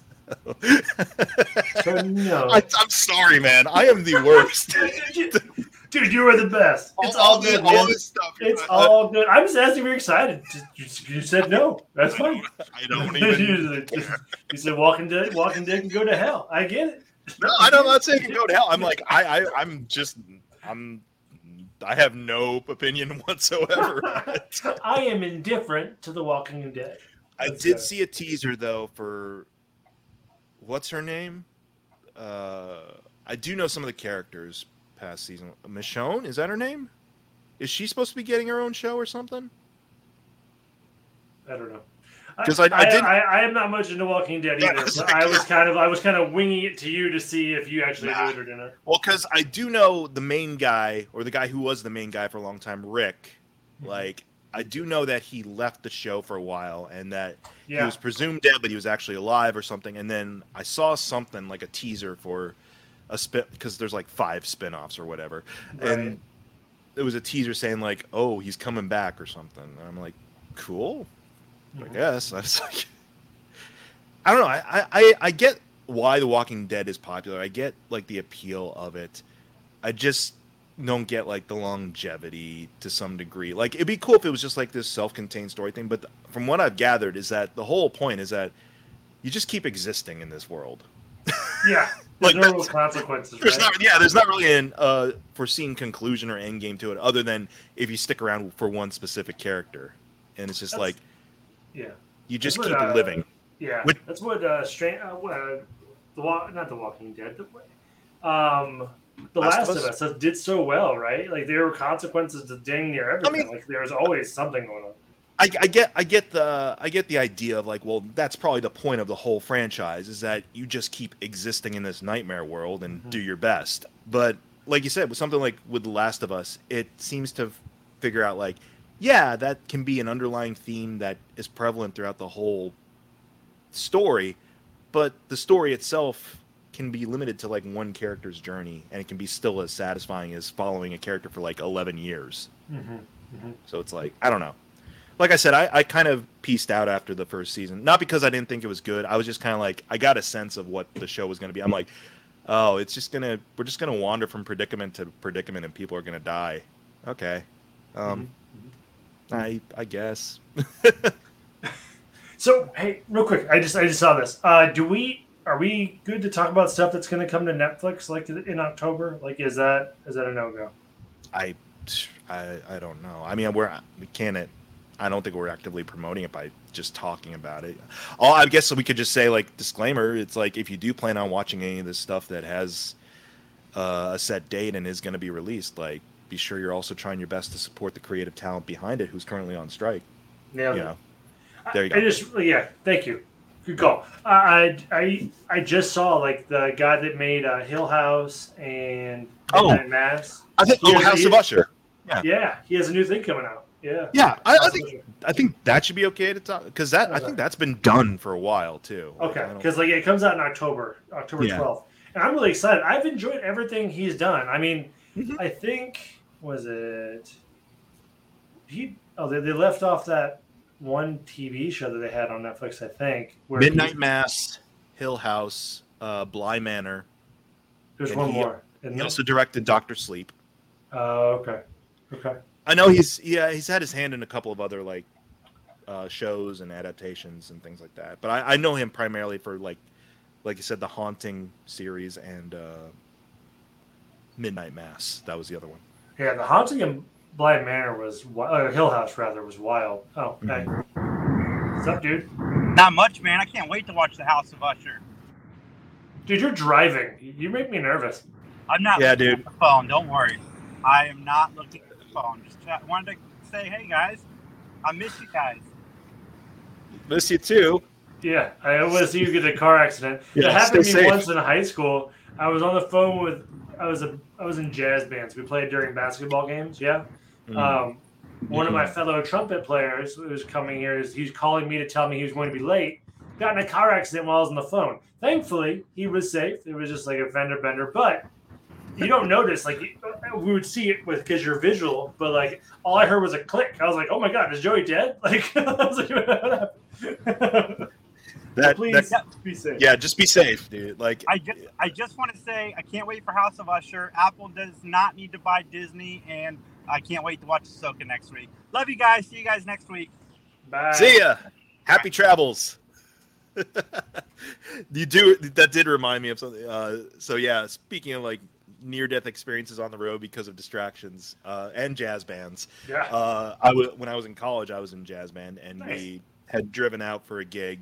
no. I, am sorry, man. I am the worst. Dude, you are the best. It's all, all good. All man. this stuff. It's all good. I'm just asking if you're excited. You, said no. That's fine. I don't even. you said Walking Dead. Walking Dead can go to hell. I get it. No, I don't. I'm not saying go to hell. I'm like I, I I'm just I'm I have no opinion whatsoever. I am indifferent to the Walking Dead. I did see a teaser though for what's her name. Uh, I do know some of the characters, past season. Michonne, is that her name? Is she supposed to be getting her own show or something? I don't know. Because I, I, I, didn't. I, I am not much into Walking Dead either. it's but like- I was kind of I was kind of winging it to you to see if you actually Nah. knew it or didn't. Well, because I do know the main guy, or the guy who was the main guy for a long time, Rick. Mhm. Like, I do know that he left the show for a while, and that he was presumed dead, but he was actually alive or something. And then I saw something like a teaser for a spin because there's like five spin-offs or whatever, Right. and it was a teaser saying like, "Oh, he's coming back" or something. And I'm like, "Cool, I Mhm. guess." I was like, I don't know. I, I- I I get why The Walking Dead is popular. I get like the appeal of it. I just don't get like the longevity to some degree. Like it'd be cool if it was just like this self-contained story thing, but from what I've gathered is that the whole point is that you just keep existing in this world. yeah. There's Like, no real consequences. There's right? not yeah, there's not really an uh foreseen conclusion or end game to it other than if you stick around for one specific character. And it's just That's- like yeah, you just That's keep what, uh, living. yeah. Which- That's what uh, Stra- uh, uh, the walk, not the Walking Dead. The, um, the Last Last, of Us? Us did so well, right? Like there were consequences to dang near everything. I mean- like there was always something going on. I, I get I get the I get the idea of like well that's probably the point of the whole franchise is that you just keep existing in this nightmare world and Mhm. do your best. But like you said, with something like with The Last of Us, it seems to figure out like yeah that can be an underlying theme that is prevalent throughout the whole story, but the story itself can be limited to like one character's journey and it can be still as satisfying as following a character for like 11 years. Mm-hmm. So it's like I don't know. Like I said, I, I kind of pieced out after the first season. Not because I didn't think it was good. I was just kind of like I got a sense of what the show was going to be. I'm like, oh, it's just gonna we're just gonna wander from predicament to predicament, and people are gonna die. Okay, um, I I guess. So hey, real quick, I just I just saw this. Uh, do we are we good to talk about stuff that's going to come to Netflix like in October? Like, is that is that a no go? I, I I don't know. I mean, we're we can't. I don't think we're actively promoting it by just talking about it. All I guess we could just say like disclaimer. It's like if you do plan on watching any of this stuff that has uh, a set date and is going to be released, like be sure you're also trying your best to support the creative talent behind it who's currently on strike. Nailed You it. know, there you go. I just yeah, thank you. Good call. I I I just saw like the guy that made uh, Hill House and Oh. Mass. I think He oh, House he- of Usher. Yeah, Yeah, he has a new thing coming out. Yeah. Yeah, I, I think I think that should be okay to talk because that I think that's been done for a while too. Okay, because like it comes out in October, October Yeah. twelfth, and I'm really excited. I've enjoyed everything he's done. I mean, Mhm. I think was it he? Oh, they, they left off that one TV show that they had on Netflix. I think where he- Midnight Mass, Hill House, uh, Bly Manor. There's and one he- more. isn't He also directed Doctor Sleep. Oh, okay, okay. I know he's yeah he's had his hand in a couple of other like uh, shows and adaptations and things like that. But I, I know him primarily for like like you said the Haunting series and uh, Midnight Mass. That was the other one. Yeah, the haunting in Bly Manor was wi- uh, Hill House rather was wild. Oh, hey, what's up, dude? Not much, man. I can't wait to watch The House of Usher. Dude, you're driving. You make me nervous. I'm not Yeah, looking dude. at the phone. Don't worry. I am not looking at the phone. Just chat- wanted to say, hey guys, I miss you guys. Miss you too. Yeah, I always see you get a car accident. Yeah, it happened to me safe. once in high school. I was on the phone with I was a I was in jazz bands. We played during basketball games. Yeah. Mm. Um, one of my fellow trumpet players who was coming here. Is he's calling me to tell me he was going to be late. Got in a car accident while I was on the phone. Thankfully, he was safe. It was just like a fender bender, but you don't notice. Like we would see it with because you're visual, but like all I heard was a click. I was like, "Oh my god, is Joey dead?" Like, I was like, "What happened?" that, Please that- be safe. yeah, just be safe, dude. Like I just, I just want to say, I can't wait for House of Usher. Apple does not need to buy Disney, and I can't wait to watch Ahsoka next week. Love you guys. See you guys next week. Bye. See ya. Happy travels. you do that did remind me of something. Uh, so yeah, speaking of like near death experiences on the road because of distractions uh, and jazz bands. Yeah. Uh, I w- when I was in college, I was in jazz band, and Nice. we had driven out for a gig,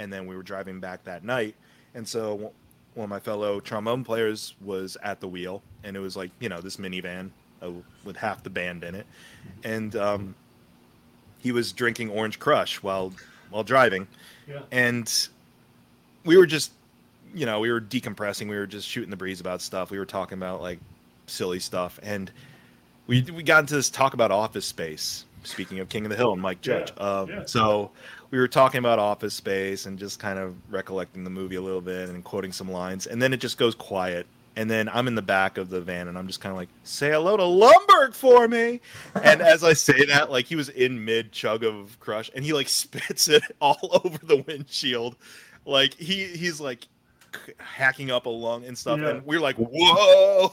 and then we were driving back that night, and so one of my fellow trombone players was at the wheel, and it was like you know this minivan uh, with half the band in it, and um, he was drinking Orange Crush while while driving, Yeah. and we were just, you know, we were decompressing. We were just shooting the breeze about stuff. We were talking about like silly stuff, and we we got into this talk about Office Space. Speaking of King of the Hill and Mike Judge, Yeah, um, yeah. so we were talking about Office Space and just kind of recollecting the movie a little bit and quoting some lines, and then it just goes quiet. And then I'm in the back of the van and I'm just kind of like, say hello to Lumbergh for me. And as I say that, like he was in mid chug of crush and he like spits it all over the windshield. Like he he's like hacking up a lung and stuff. Yeah. And we're like, whoa,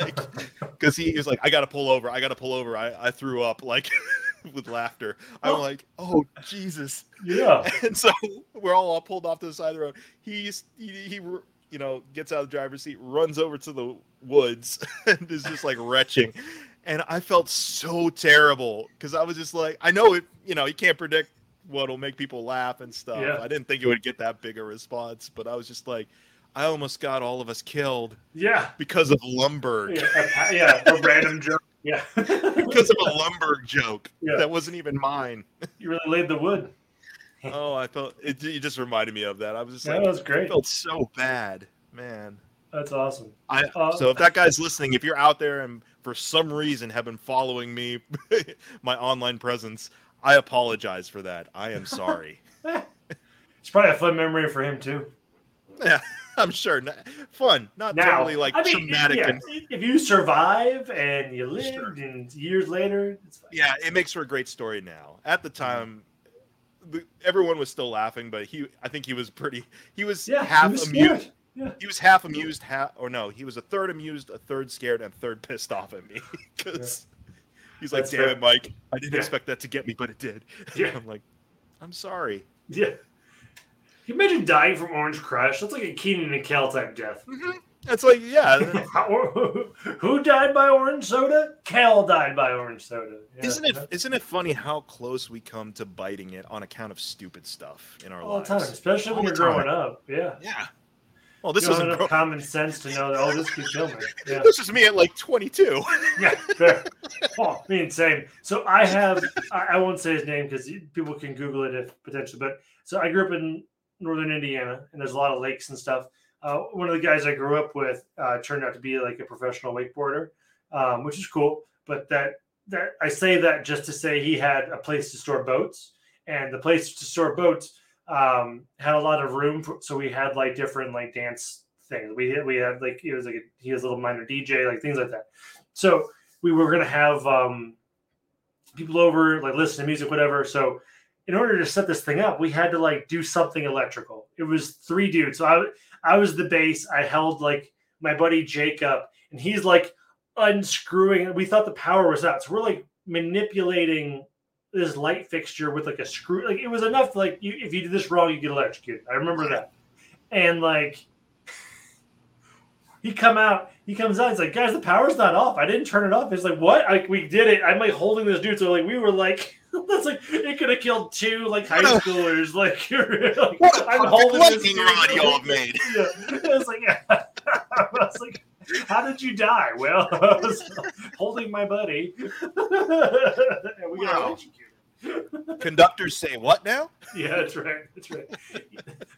like because he, he was like, I gotta pull over, I gotta pull over. I, I threw up like with laughter. I'm Oh. like, oh, oh. Jesus. Yeah. And so we're all, pulled off to the side of the road. He's he, he you know gets out of the driver's seat, runs over to the woods, and is just like retching. And I felt so terrible because I was just like, I know it. You know, you can't predict what'll make people laugh and stuff. Yeah. I didn't think it would get that big a response, but I was just like, I almost got all of us killed Yeah. because of Lumbergh. Yeah. a Yeah. A random joke. Yeah. Because of a Lumbergh joke Yeah. that wasn't even mine. you really laid the wood. Oh, I felt it. It just reminded me of that. I was just That like, was I felt so bad, man. That's awesome. I Uh, so if that guy's listening, if you're out there and for some reason have been following me, my online presence, I apologize for that. I am sorry. It's probably a fun memory for him too. yeah, I'm sure. N- Fun, not Now, totally like I mean, traumatic. yeah, and if you survive and you live, Sure. and years later, it's fine. yeah, it makes for a great story now. At the mm-hmm. time. The, everyone was still laughing, but he, I think he was pretty. He was Yeah, half he was amused. Yeah. He was half amused, half or no, he was a third amused, a third scared, and a third pissed off at me because he's like, That's "Damn fair. it, Mike! I didn't Yeah. expect that to get me, but it did." Yeah. I'm like, "I'm sorry." Yeah. Can you imagine dying from Orange Crush? That's like a Kenan and Kel type death. Mm-hmm. It's like, yeah, Who died by orange soda? Kel died by orange soda. Yeah. isn't it? Isn't it funny how close we come to biting it on account of stupid stuff in our all lives? the time, especially All when you're growing up? Yeah. Yeah. Well, this you don't isn't. have Grow- enough common sense to know that oh, this could kill me. Yeah. this is me at like 22. yeah, fair. Oh, me and same. So I have, I, I won't say his name because people can Google it if potentially, but so I grew up in northern Indiana and there's a lot of lakes and stuff. Uh, one of the guys I grew up with uh, turned out to be like a professional wakeboarder, um, which is cool. But that, that I say that just to say he had a place to store boats and the place to store boats um, had a lot of room. For, so we had like different like dance things. We had, we had like, it was like, a, he was a little minor DJ, like things like that. So we were gonna have um, people over, like listen to music, whatever. So in order to set this thing up, we had to like do something electrical. It was three dudes. So I I was the bass. I held like my buddy Jacob, and he's like unscrewing. We thought the power was out, so we're like manipulating this light fixture with like a screw. Like it was enough. Like you, if you did this wrong, you get electrocuted. I remember that. And like he come out, he comes out. He's like, guys, the power's not off. I didn't turn it off. It's like, what? Like we did it. I'm like holding this dude. So like we were like, that's like it could have killed two like high schoolers. Like, you're, like What I'm holding this lightning rod y'all have made. Yeah. I was like, I was like, how did you die? Well, I was holding my buddy. and we got Wow. electrocuted. Conductors say what now? Yeah, that's right. That's right.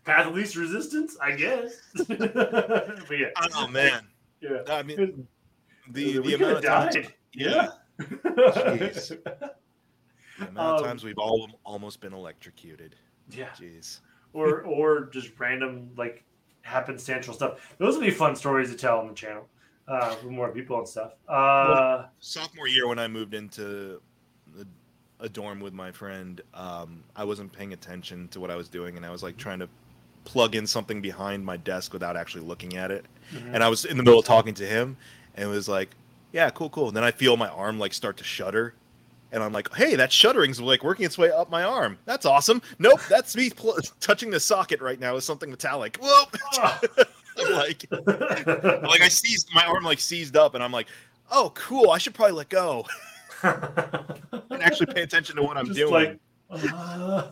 Path of least resistance, I guess. but yeah, Oh man. yeah. I mean, the we the amount of died. yeah, Jeez. The amount of Um, times we've all almost been electrocuted. Yeah. Jeez. Or or just random like happenstantial stuff. Those would be fun stories to tell on the channel. Uh, with more people and stuff. Uh, sophomore year when I moved into the, a dorm with my friend, um, I wasn't paying attention to what I was doing, and I was like trying to plug in something behind my desk without actually looking at it. mhm. And I was in the middle of talking to him, and it was like, "Yeah, cool, cool." And then I feel my arm like start to shudder, and I'm like, "Hey, that shuddering's like working its way up my arm. That's awesome." Nope, that's me pl- touching the socket right now with something metallic. Whoa! Like, like I seized my arm like seized up, and I'm like, "Oh, cool. I should probably let go." and actually pay attention to what I'm Just doing. like, uh,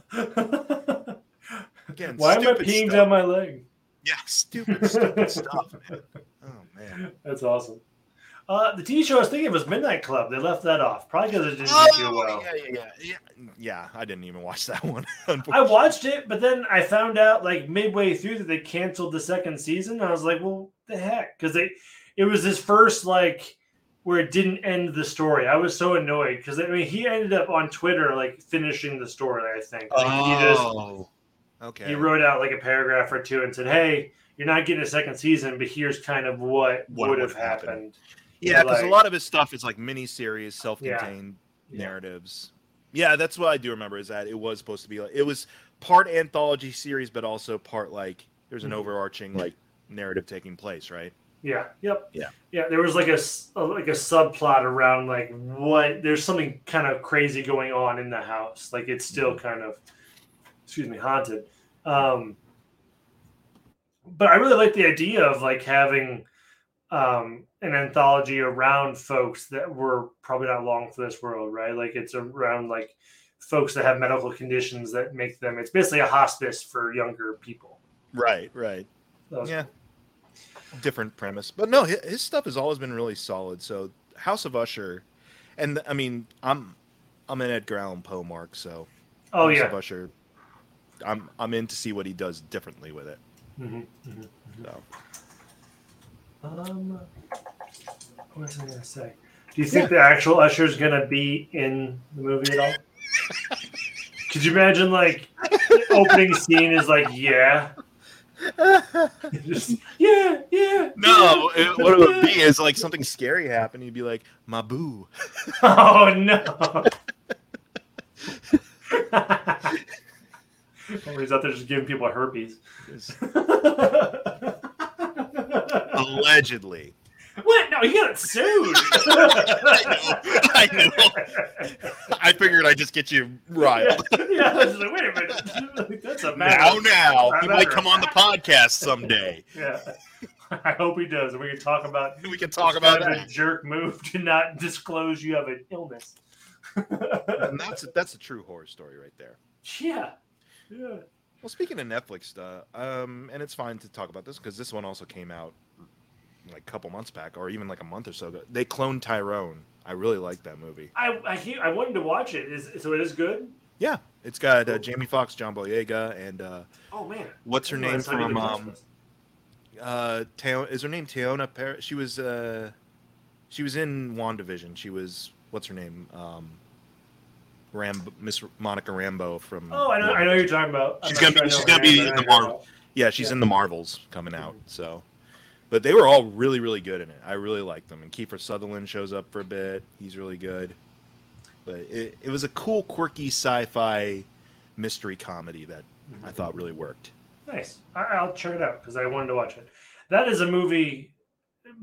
Again, Why am I peeing stuff. down my leg? Yeah, stupid, stupid stuff, man. Oh man. That's awesome. Uh, the TV show I was thinking of was Midnight Club. They left that off, probably because it didn't do well. Oh, yeah, yeah, yeah, yeah. Yeah, I didn't even watch that one. I watched it, but then I found out like midway through that they canceled the second season. I was like, well, the heck, because they it was his first like where it didn't end the story. I was so annoyed because I mean he ended up on Twitter like finishing the story. I think like, oh, he just okay. he wrote out like a paragraph or two and said, "Hey, you're not getting a second season, but here's kind of what, What would have happen." happened." Yeah, because like- a lot of his stuff is like mini-series, self-contained Yeah. narratives. Yeah, that's what I do remember is that it was supposed to be like it was part anthology series, but also part like there's an Mhm. overarching like narrative taking place, right? Yeah. Yep. Yeah. Yeah. There was like a a- like a subplot around like what there's something kind of crazy going on in the house. Like it's still Mm-hmm. kind of excuse me haunted. Um, but I really like the idea of like having um an anthology around folks that were probably not long for this world, right? Like it's around like folks that have medical conditions that make them. It's basically a hospice for younger people. Right, right. Was Yeah. Different premise, but no, his, his stuff has always been really solid. So House of Usher, and I mean, I'm I'm an Edgar Allan Poe mark, so Oh House yeah. of Usher, I'm I'm in to see what he does differently with it. Mhm, mhm. So Um, what was I gonna say? Do you think the actual usher is gonna be in the movie at all? Could you imagine like the opening scene is like yeah, just yeah, yeah. no, yeah, it, what it would be is like something scary happened. He'd be like, "My boo." Oh no. Or he's out there just giving people herpes. Allegedly. what? No, he got sued. I know. I figured I'd just get you Yeah, riled. yeah, I was like, wait a minute. That's a matter. Now, now, he might come on the podcast someday. Yeah. I hope he does. and We can talk about We can talk about kind of that. a jerk move to not disclose you have an illness. And that's a, that's a true horror story right there. yeah. Yeah. Well, speaking of Netflix stuff, um, and it's fine to talk about this because this one also came out like a couple months back, or even like a month or so ago. They cloned Tyrone. I really like that movie. I I, he- I wanted to watch it. Is so it is good. Yeah, it's got uh, Jamie Foxx, John Boyega, and uh, Oh man. what's her name it's not even from um, uh, Teo- is her name Teona Par- She was uh, she was in WandaVision. She was what's her name? Um, Rambo, Miss Monica Rambo from. Oh, I know. I know who you're talking about. I'm She's gonna be- sure I know she's gonna be in the know Marvel. Yeah, she's Yeah. in the Marvels coming out. So, but they were all really, really good in it. I really liked them. And Kiefer Sutherland shows up for a bit. He's really good. But it, it was a cool, quirky sci-fi mystery comedy that I thought really worked. Nice. I, I'll check it out because I wanted to watch it. That is a movie.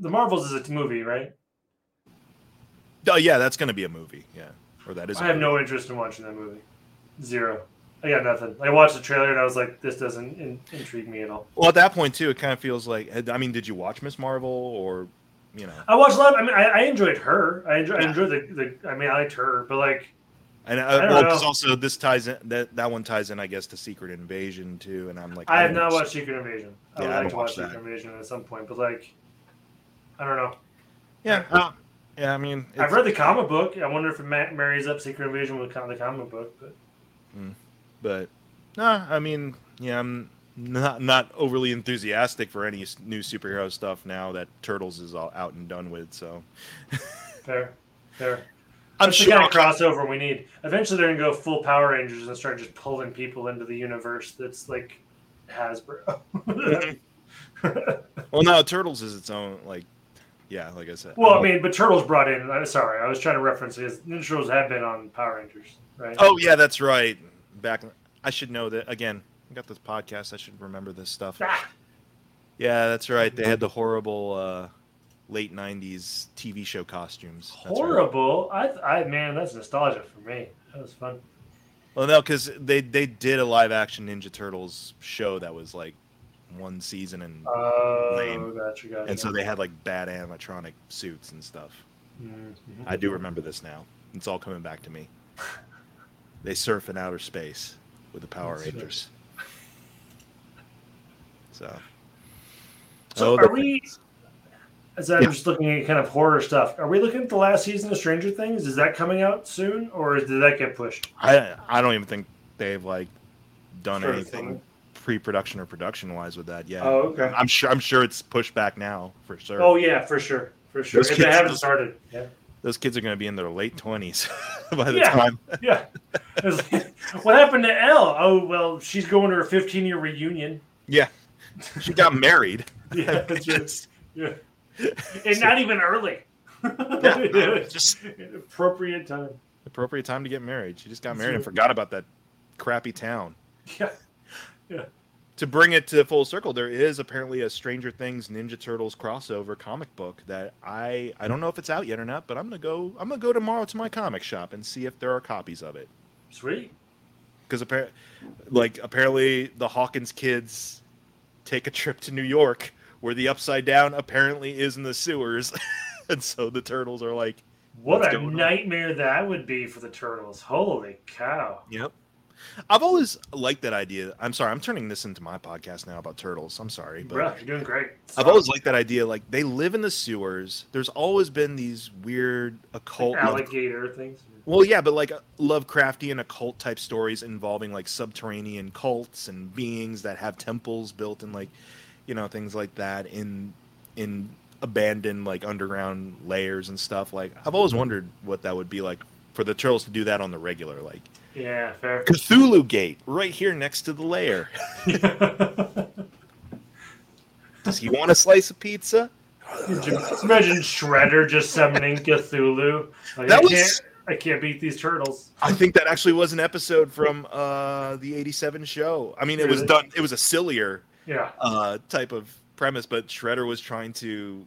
The Marvels is a movie, right? Oh yeah, that's going to be a movie. Yeah, or that is. I have no interest in watching that movie. Zero. I got nothing. I watched the trailer and I was like, this doesn't in- intrigue me at all. Well, at that point too, it kind of feels like. I mean, did you watch Miss Marvel or, you know? I watched a lot. I mean, I, I enjoyed her. I enjoyed, I enjoyed the, the. I mean, I liked her, but like, And I uh, well, because also this ties in that that one ties in, I guess, to Secret Invasion too. And I'm like, I have don't watched Secret Invasion. I Yeah, would I like to watch. Secret Invasion at some point, but like, I don't know. Yeah, uh, yeah. I mean, I've read the comic book. I wonder if it marries up Secret Invasion with the comic book. But hmm. but no, I mean, yeah, I'm not not overly enthusiastic for any new superhero stuff now that Turtles is all out and done with. So fair, fair. I'm That's sure. the kind of crossover we need. Eventually, they're gonna go full Power Rangers and start just pulling people into the universe that's like Hasbro. well, no, Turtles is its own like, yeah, like I said. well, I mean, but Turtles brought in. I'm sorry, I was trying to reference because Ninja Turtles have been on Power Rangers, right? oh yeah, that's right. Back, I should know that again. I got this podcast. I should remember this stuff. Ah, Yeah, that's right. They had the horrible uh, late '90s TV show costumes. That's right. horrible. I, I, man, that's nostalgia for me. That was fun. Well, no, because they they did a live action Ninja Turtles show that was like one season and Oh, Lame. gotcha, gotcha. and so they had like bad animatronic suits and stuff. Mhm. I do remember this now. It's all coming back to me. They surf in outer space with the Power That's right. Rangers. So, So Oh, are the we? things. as I'm yeah. just looking at kind of horror stuff, are we looking at the last season of Stranger Things? Is that coming out soon, or did that get pushed? I I don't even think they've like done sure anything pre-production or production-wise with that Yeah. Oh, okay. I'm sure I'm sure it's pushed back now for sure. Oh yeah, for sure, for sure. Those if kids, they haven't started, yeah. Those kids are going to be in their late twenties by the yeah. time. yeah. what happened to El? Oh well, she's going to her 15-year reunion. Yeah. She got married. yeah, that's right. Yeah. and not even early. yeah, just appropriate time. Appropriate time to get married. She just got married and forgot about that crappy town. Yeah, yeah. To bring it to full circle, there is apparently a Stranger Things Ninja Turtles crossover comic book that I I don't know if it's out yet or not, but I'm gonna go I'm gonna go tomorrow to my comic shop and see if there are copies of it. Sweet. Because apparently, like apparently the Hawkins kids take a trip to New York where the upside down apparently is in the sewers. and so the turtles are like, What a nightmare on? that would be for the turtles. Holy cow. Yep. I've always liked that idea. I'm sorry, I'm turning this into my podcast now about turtles. I'm sorry, but Bro, you're doing great. I've always liked that idea. Like they live in the sewers. There's always been these weird occult like alligator love... things. Well, yeah, but like Lovecraftian occult type stories involving like subterranean cults and beings that have temples built in like you know things like that in in abandoned like underground layers and stuff like i've always wondered what that would be like for the turtles to do that on the regular like yeah fair cthulhu gate right here next to the lair does he want a slice of pizza imagine shredder just summoning cthulhu like, that I was can't, I can't beat these turtles. I think that actually was an episode from uh, the '87 show. I mean, it really? was done. It was a sillier yeah uh, type of premise, but Shredder was trying to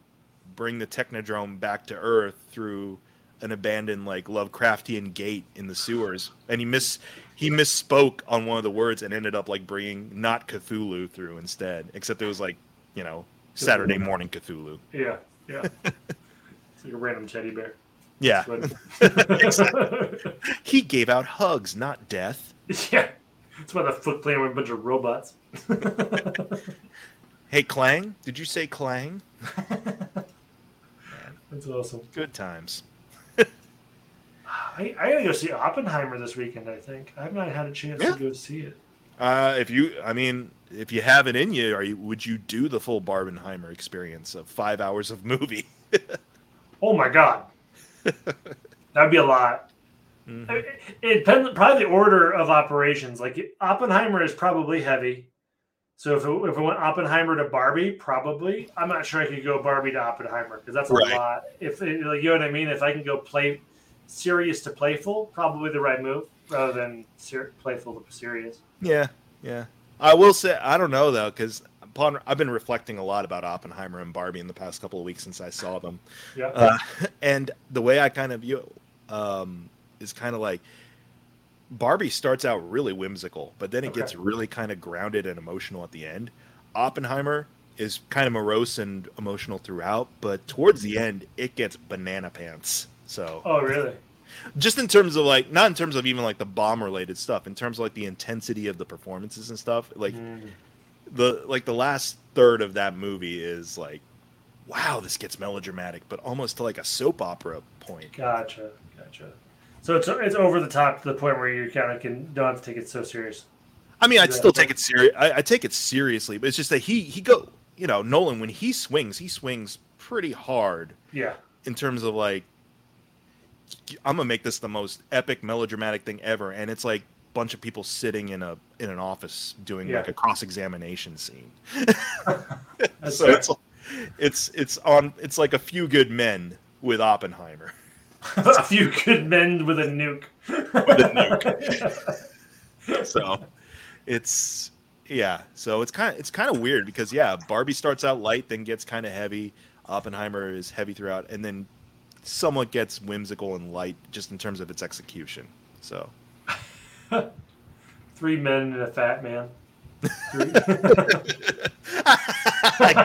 bring the Technodrome back to Earth through an abandoned like Lovecraftian gate in the sewers, and he miss he misspoke on one of the words and ended up like bringing not Cthulhu through instead, except it was like you know Saturday morning Cthulhu. Yeah, yeah. it's like a random teddy bear. Yeah. he gave out hugs, not death. Yeah. That's why the Foot Clan were a bunch of robots. hey, Clang, did you say Clang? That's awesome. Good times. I, I gotta go see Oppenheimer this weekend. I think I have not had a chance yeah. to go see it. Uh, if you, I mean, if you have it in you, are you would you do the full Barbenheimer experience of five hours of movie? oh my god, that'd be a lot. Mm-hmm. It, it depends probably the order of operations. Like Oppenheimer is probably heavy. So if it, if it went Oppenheimer to Barbie, probably I'm not sure I could go Barbie to Oppenheimer because that's a right. lot. If it, like, you know what I mean, if I can go play serious to playful, probably the right move rather than ser- playful to serious. Yeah, yeah. I will say I don't know though because upon I've been reflecting a lot about Oppenheimer and Barbie in the past couple of weeks since I saw them. Yeah. Uh, and the way I kind of view um, is kind of like Barbie starts out really whimsical, but then it okay. gets really kind of grounded and emotional at the end. Oppenheimer is kind of morose and emotional throughout, but towards the end, it gets banana pants. So, oh really? Just in terms of like, not in terms of even like the bomb related stuff, in terms of like the intensity of the performances and stuff. Like mm. the like the last third of that movie is like, wow, this gets melodramatic, but almost to like a soap opera point. Gotcha, gotcha. So it's it's over the top to the point where you kind of can don't have to take it so serious. I mean, I'd still take it serious. I, I, take it seriously, but it's just that he he go. You know, Nolan when he swings, he swings pretty hard. Yeah. In terms of like, I'm gonna make this the most epic melodramatic thing ever, and it's like a bunch of people sitting in a in an office doing yeah. like a cross examination scene. so it's it's it's on it's like a few good men with Oppenheimer. a few good men with a nuke. with a nuke. so it's yeah. So it's kind of it's kind of weird because yeah, Barbie starts out light, then gets kind of heavy. Oppenheimer is heavy throughout, and then somewhat gets whimsical and light just in terms of its execution. So three men and a fat man.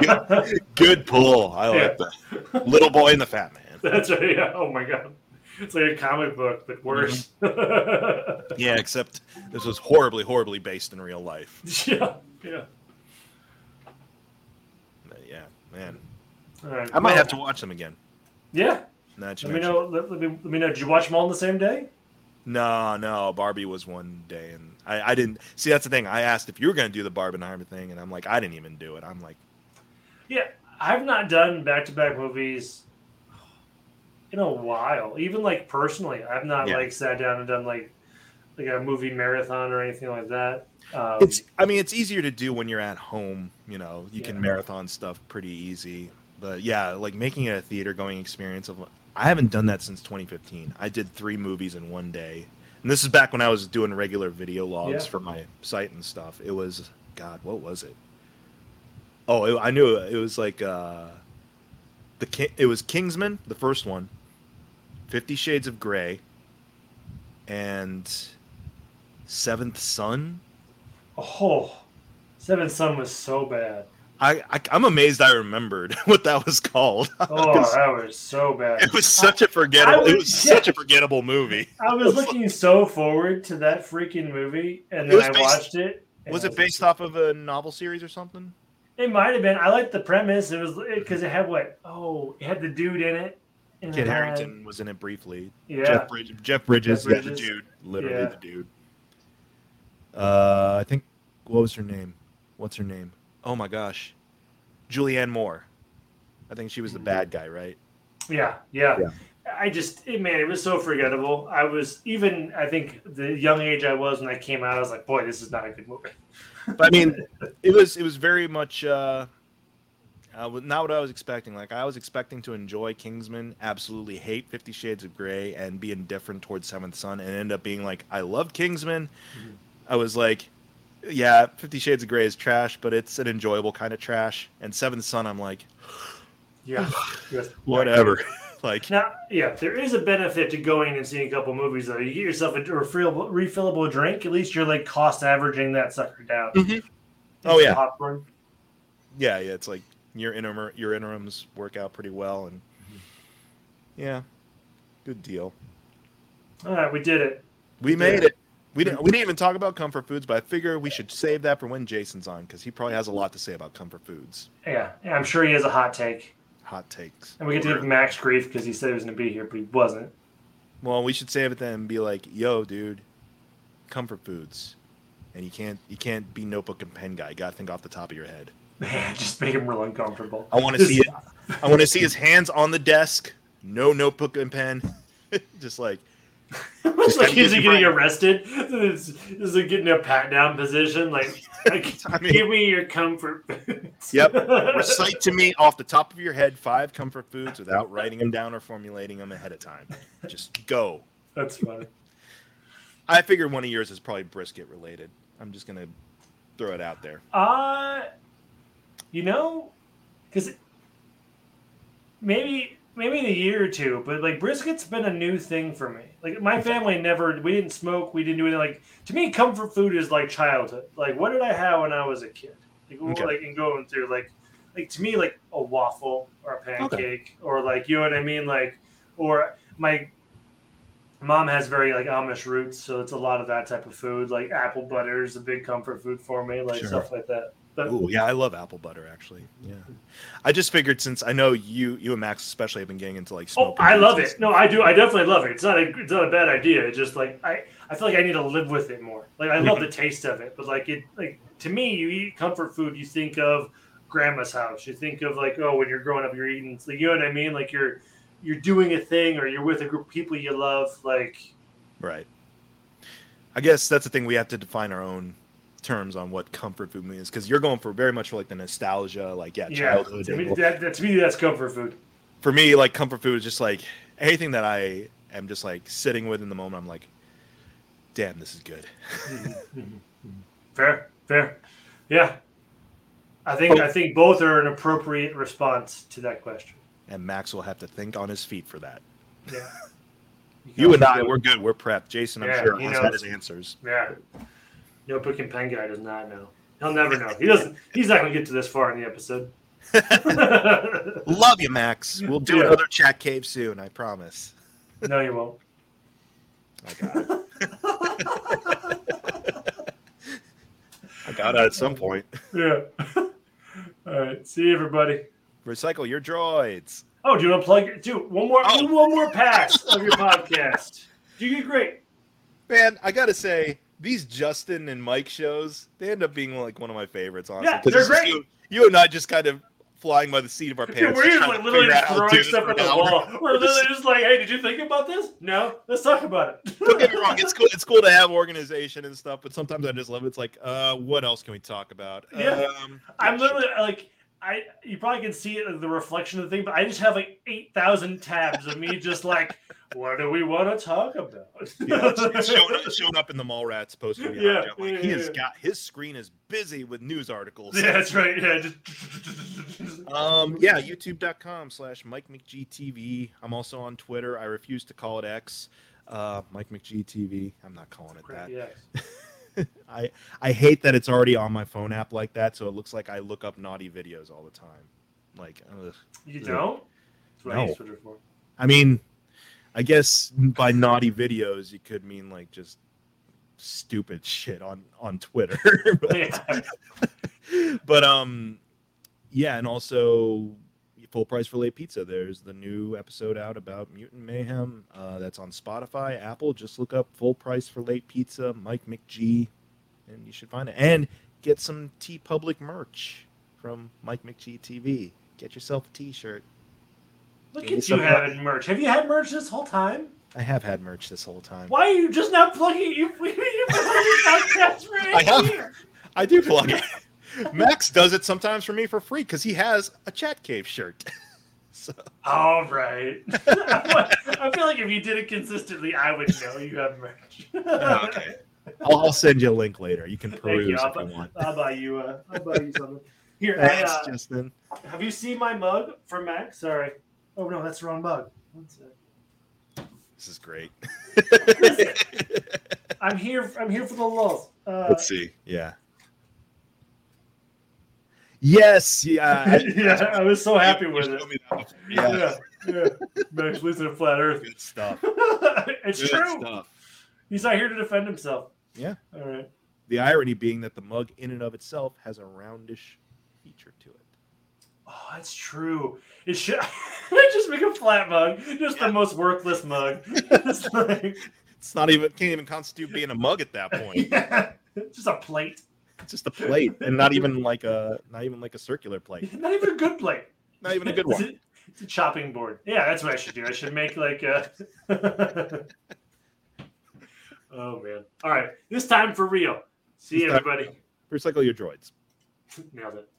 good, good pull. I like yeah. that. Little boy and the fat man. That's right. Yeah. Oh my god. It's like a comic book, but worse. Mm-hmm. yeah, except this was horribly, horribly based in real life. Yeah, yeah. But yeah, man. All right. I might Well, have to watch them again. Yeah. You Let me know. Let, let me let me know. Did you watch them all on the same day? No, no, Barbie was one day, and I, I didn't see. That's the thing. I asked if you were going to do the Barbenheimer thing, and I'm like, I didn't even do it. I'm like, Yeah, I've not done back to back movies in a while. Even like personally, I've not Yeah. like sat down and done like like a movie marathon or anything like that. Um, it's. I mean, it's easier to do when you're at home. You know, you can marathon stuff pretty easy. But yeah, like making it a theater going experience of. I haven't done that since 2015. I did three movies in one day, and this is back when I was doing regular video logs Yeah. for my site and stuff. It was God, what was it? Oh, it, I knew it, it was like uh, the Ki- it was Kingsman, the first one, Fifty Shades of Grey, and Seventh Son. Oh, Seventh Son was so bad. I, I I'm amazed I remembered what that was called. Oh, that was so bad. it was such a forgettable. I it was- was such a forgettable movie. I was looking so forward to that freaking movie, and then was I based- watched it. Was it based off of a novel series or something? It might have been. I liked the premise. It was because it had what? Oh, it had the dude in it. and Kid it had- Harrington was in it briefly. Yeah. Jeff Bridges. Jeff Bridges. Jeff Yeah, the dude. Literally Yeah. the dude. Uh, I think. What was her name? What's her name? Oh my gosh, Julianne Moore. I think she was the bad guy, right? Yeah, yeah. Yeah. I just, it, man, it was so forgettable. I was even, I think, the young age I was when I came out, I was like, boy, this is not a good movie. But I mean, it was it was very much uh, uh, not what I was expecting. Like I was expecting to enjoy Kingsman, absolutely hate Fifty Shades of Grey, and be indifferent towards Seventh Son, and end up being like, I love Kingsman. Mhm. I was like, yeah, Fifty Shades of Grey is trash, but it's an enjoyable kind of trash. And Seventh Son, I'm like, Yeah. Yes. whatever. like, Now, yeah, there is a benefit to going and seeing a couple movies, though. You get yourself a refillable, refillable drink, at least you're like cost averaging that sucker down. Mhm. Oh, yeah. Popcorn. yeah, yeah, it's like your interim your interims work out pretty well, and yeah, good deal. All right, we did it. We made Yeah. it. We didn't. We didn't even talk about comfort foods, but I figure we should save that for when Jason's on because he probably has a lot to say about comfort foods. Yeah, yeah, I'm sure he has a hot take. Hot takes. And we get to give Max grief because he said he was going to be here, but he wasn't. Well, we should save it then and be like, "Yo, dude, comfort foods," and you can't. You can't be notebook and pen guy. You gotta think off the top of your head. Man, just make him real uncomfortable. I want to see it. I want to see his hands on the desk. No notebook and pen. Just like It's like, is he getting arrested? Is, is he getting a pat down position? Like, like I mean- give me your comfort foods. Yep. recite to me off the top of your head five comfort foods without writing them down or formulating them ahead of time. Just go. That's funny. I figured one of yours is probably brisket related. I'm just gonna throw it out there. Uh, you know, because maybe maybe in a year or two, but like brisket's been a new thing for me. Like my family never, we didn't smoke, we didn't do anything. Like to me, comfort food is like childhood. Like what did I have when I was a kid? Like, Okay. like and going through like, like to me, like a waffle or a pancake or like you know what I mean, like or my mom has very like Amish roots, so it's a lot of that type of food. Like apple butter is a big comfort food for me, like Sure. stuff like that. But Oh yeah, I love apple butter actually. Yeah. I just figured since I know you you and Max especially have been getting into like Oh. I love it. No, I do. I definitely love it. It's not a it's not a bad idea. It's just like I I feel like I need to live with it more. Like I love the taste of it, but like it like to me, you eat comfort food, you think of grandma's house. You think of like oh, when you're growing up, you're eating. Like, you know what I mean? Like you're you're doing a thing, or you're with a group of people you love. Like Right. I guess that's the thing we have to define our own terms on what comfort food means because you're going for very much for like the nostalgia, like yeah, yeah, childhood. to me, that, that, to me that's comfort food. for me, like comfort food is just like anything that I am just like sitting with in the moment. I'm like, damn, this is good. Mm-hmm, mm-hmm, mm-hmm. Fair, fair, yeah. I think I think both are an appropriate response to that question. And Max will have to think on his feet for that. Yeah. You and I, we're good. We're prepped. Jason, I'm Yeah, sure, he has knows. had his answers. Yeah. Notebook and pen guy does not know. He'll never know. He doesn't. He's not going to get to this far in the episode. Love you, Max. We'll do Yeah. another chat cave soon. I promise. no, you won't. I got it. I got it at some point. Yeah. All right. See you, everybody. Recycle your droids. Oh, do you want to plug? Do one more. Oh. Do one more pass of your podcast. Do you get great? Man, I gotta say, these Justin and Mike shows, they end up being like one of my favorites, honestly. Yeah, they're great. You, you and I just kind of flying by the seat of our pants. Dude, we're just like literally just how to do throwing stuff at the wall. We're literally just like, hey, did you think about this? No, let's talk about it. Don't get me wrong, it's cool. It's cool to have organization and stuff, but sometimes I just love it. It's like, uh, what else can we talk about? Yeah. Um, I'm yeah, literally like, I you probably can see it in the reflection of the thing, but I just have like eight thousand tabs of me just like, what do we want to talk about? Yeah, it's, it's showing, up, up in the Mallrats poster. behind Yeah, like, yeah, he has yeah. got his screen is busy with news articles. yeah, that's right. Yeah, just Um, yeah, youtube.com slash Mike McGTV. I'm also on Twitter. I refuse to call it X. Uh, Mike McGTV. I'm not calling it that. yeah. I I hate that it's already on my phone app like that, so it looks like I look up naughty videos all the time. Like, ugh. You don't? That's what I No. for. I mean, I guess by naughty videos you could mean like just stupid shit on on Twitter. but, but um, yeah, and also full price for late pizza. There's the new episode out about Mutant Mayhem. Uh, that's on Spotify, Apple. Just look up full price for late pizza, Mike McGee, and you should find it. And get some TeePublic merch from Mike McGee TV. Get yourself a T-shirt. Look Give at you having merch. Have you had merch this whole time? I have had merch this whole time. Why are you just not plugging you? You podcast right I have. here. I do plug it. Max does it sometimes for me for free because he has a Chat Cave shirt. so All right. I feel like if you did it consistently, I would know you have merch. okay. I'll, I'll send you a link later. You can peruse you. I'll, if you want. I'll buy you. Uh, I'll buy you something. Here, I, Thanks, uh, Justin. have you seen my mug from Max? Sorry. Oh no, that's the wrong mug. One sec. This is great. I'm here. I'm here for the lulz. Uh, Let's see. Yeah. Yes. Yeah. I- yeah, I was so happy with it. me that. Yeah. Yeah, yeah. Max lives in a flat Earth. Good stuff. it's Good true. stuff. He's not here to defend himself. Yeah. All right. The irony being that the mug, in and of itself, has a roundish feature to it. Oh, that's true. It should I just make a flat mug, just the most worthless mug. It's like, It's not even can't even constitute being a mug at that point. yeah, just a plate. It's just a plate, and not even like a not even like a circular plate. Not even a good plate. Not even a good one. it's a chopping board. Yeah, that's what I should do. I should make like a. oh man! All right, this time for real. See you, This everybody. Recycle your droids. Nailed it.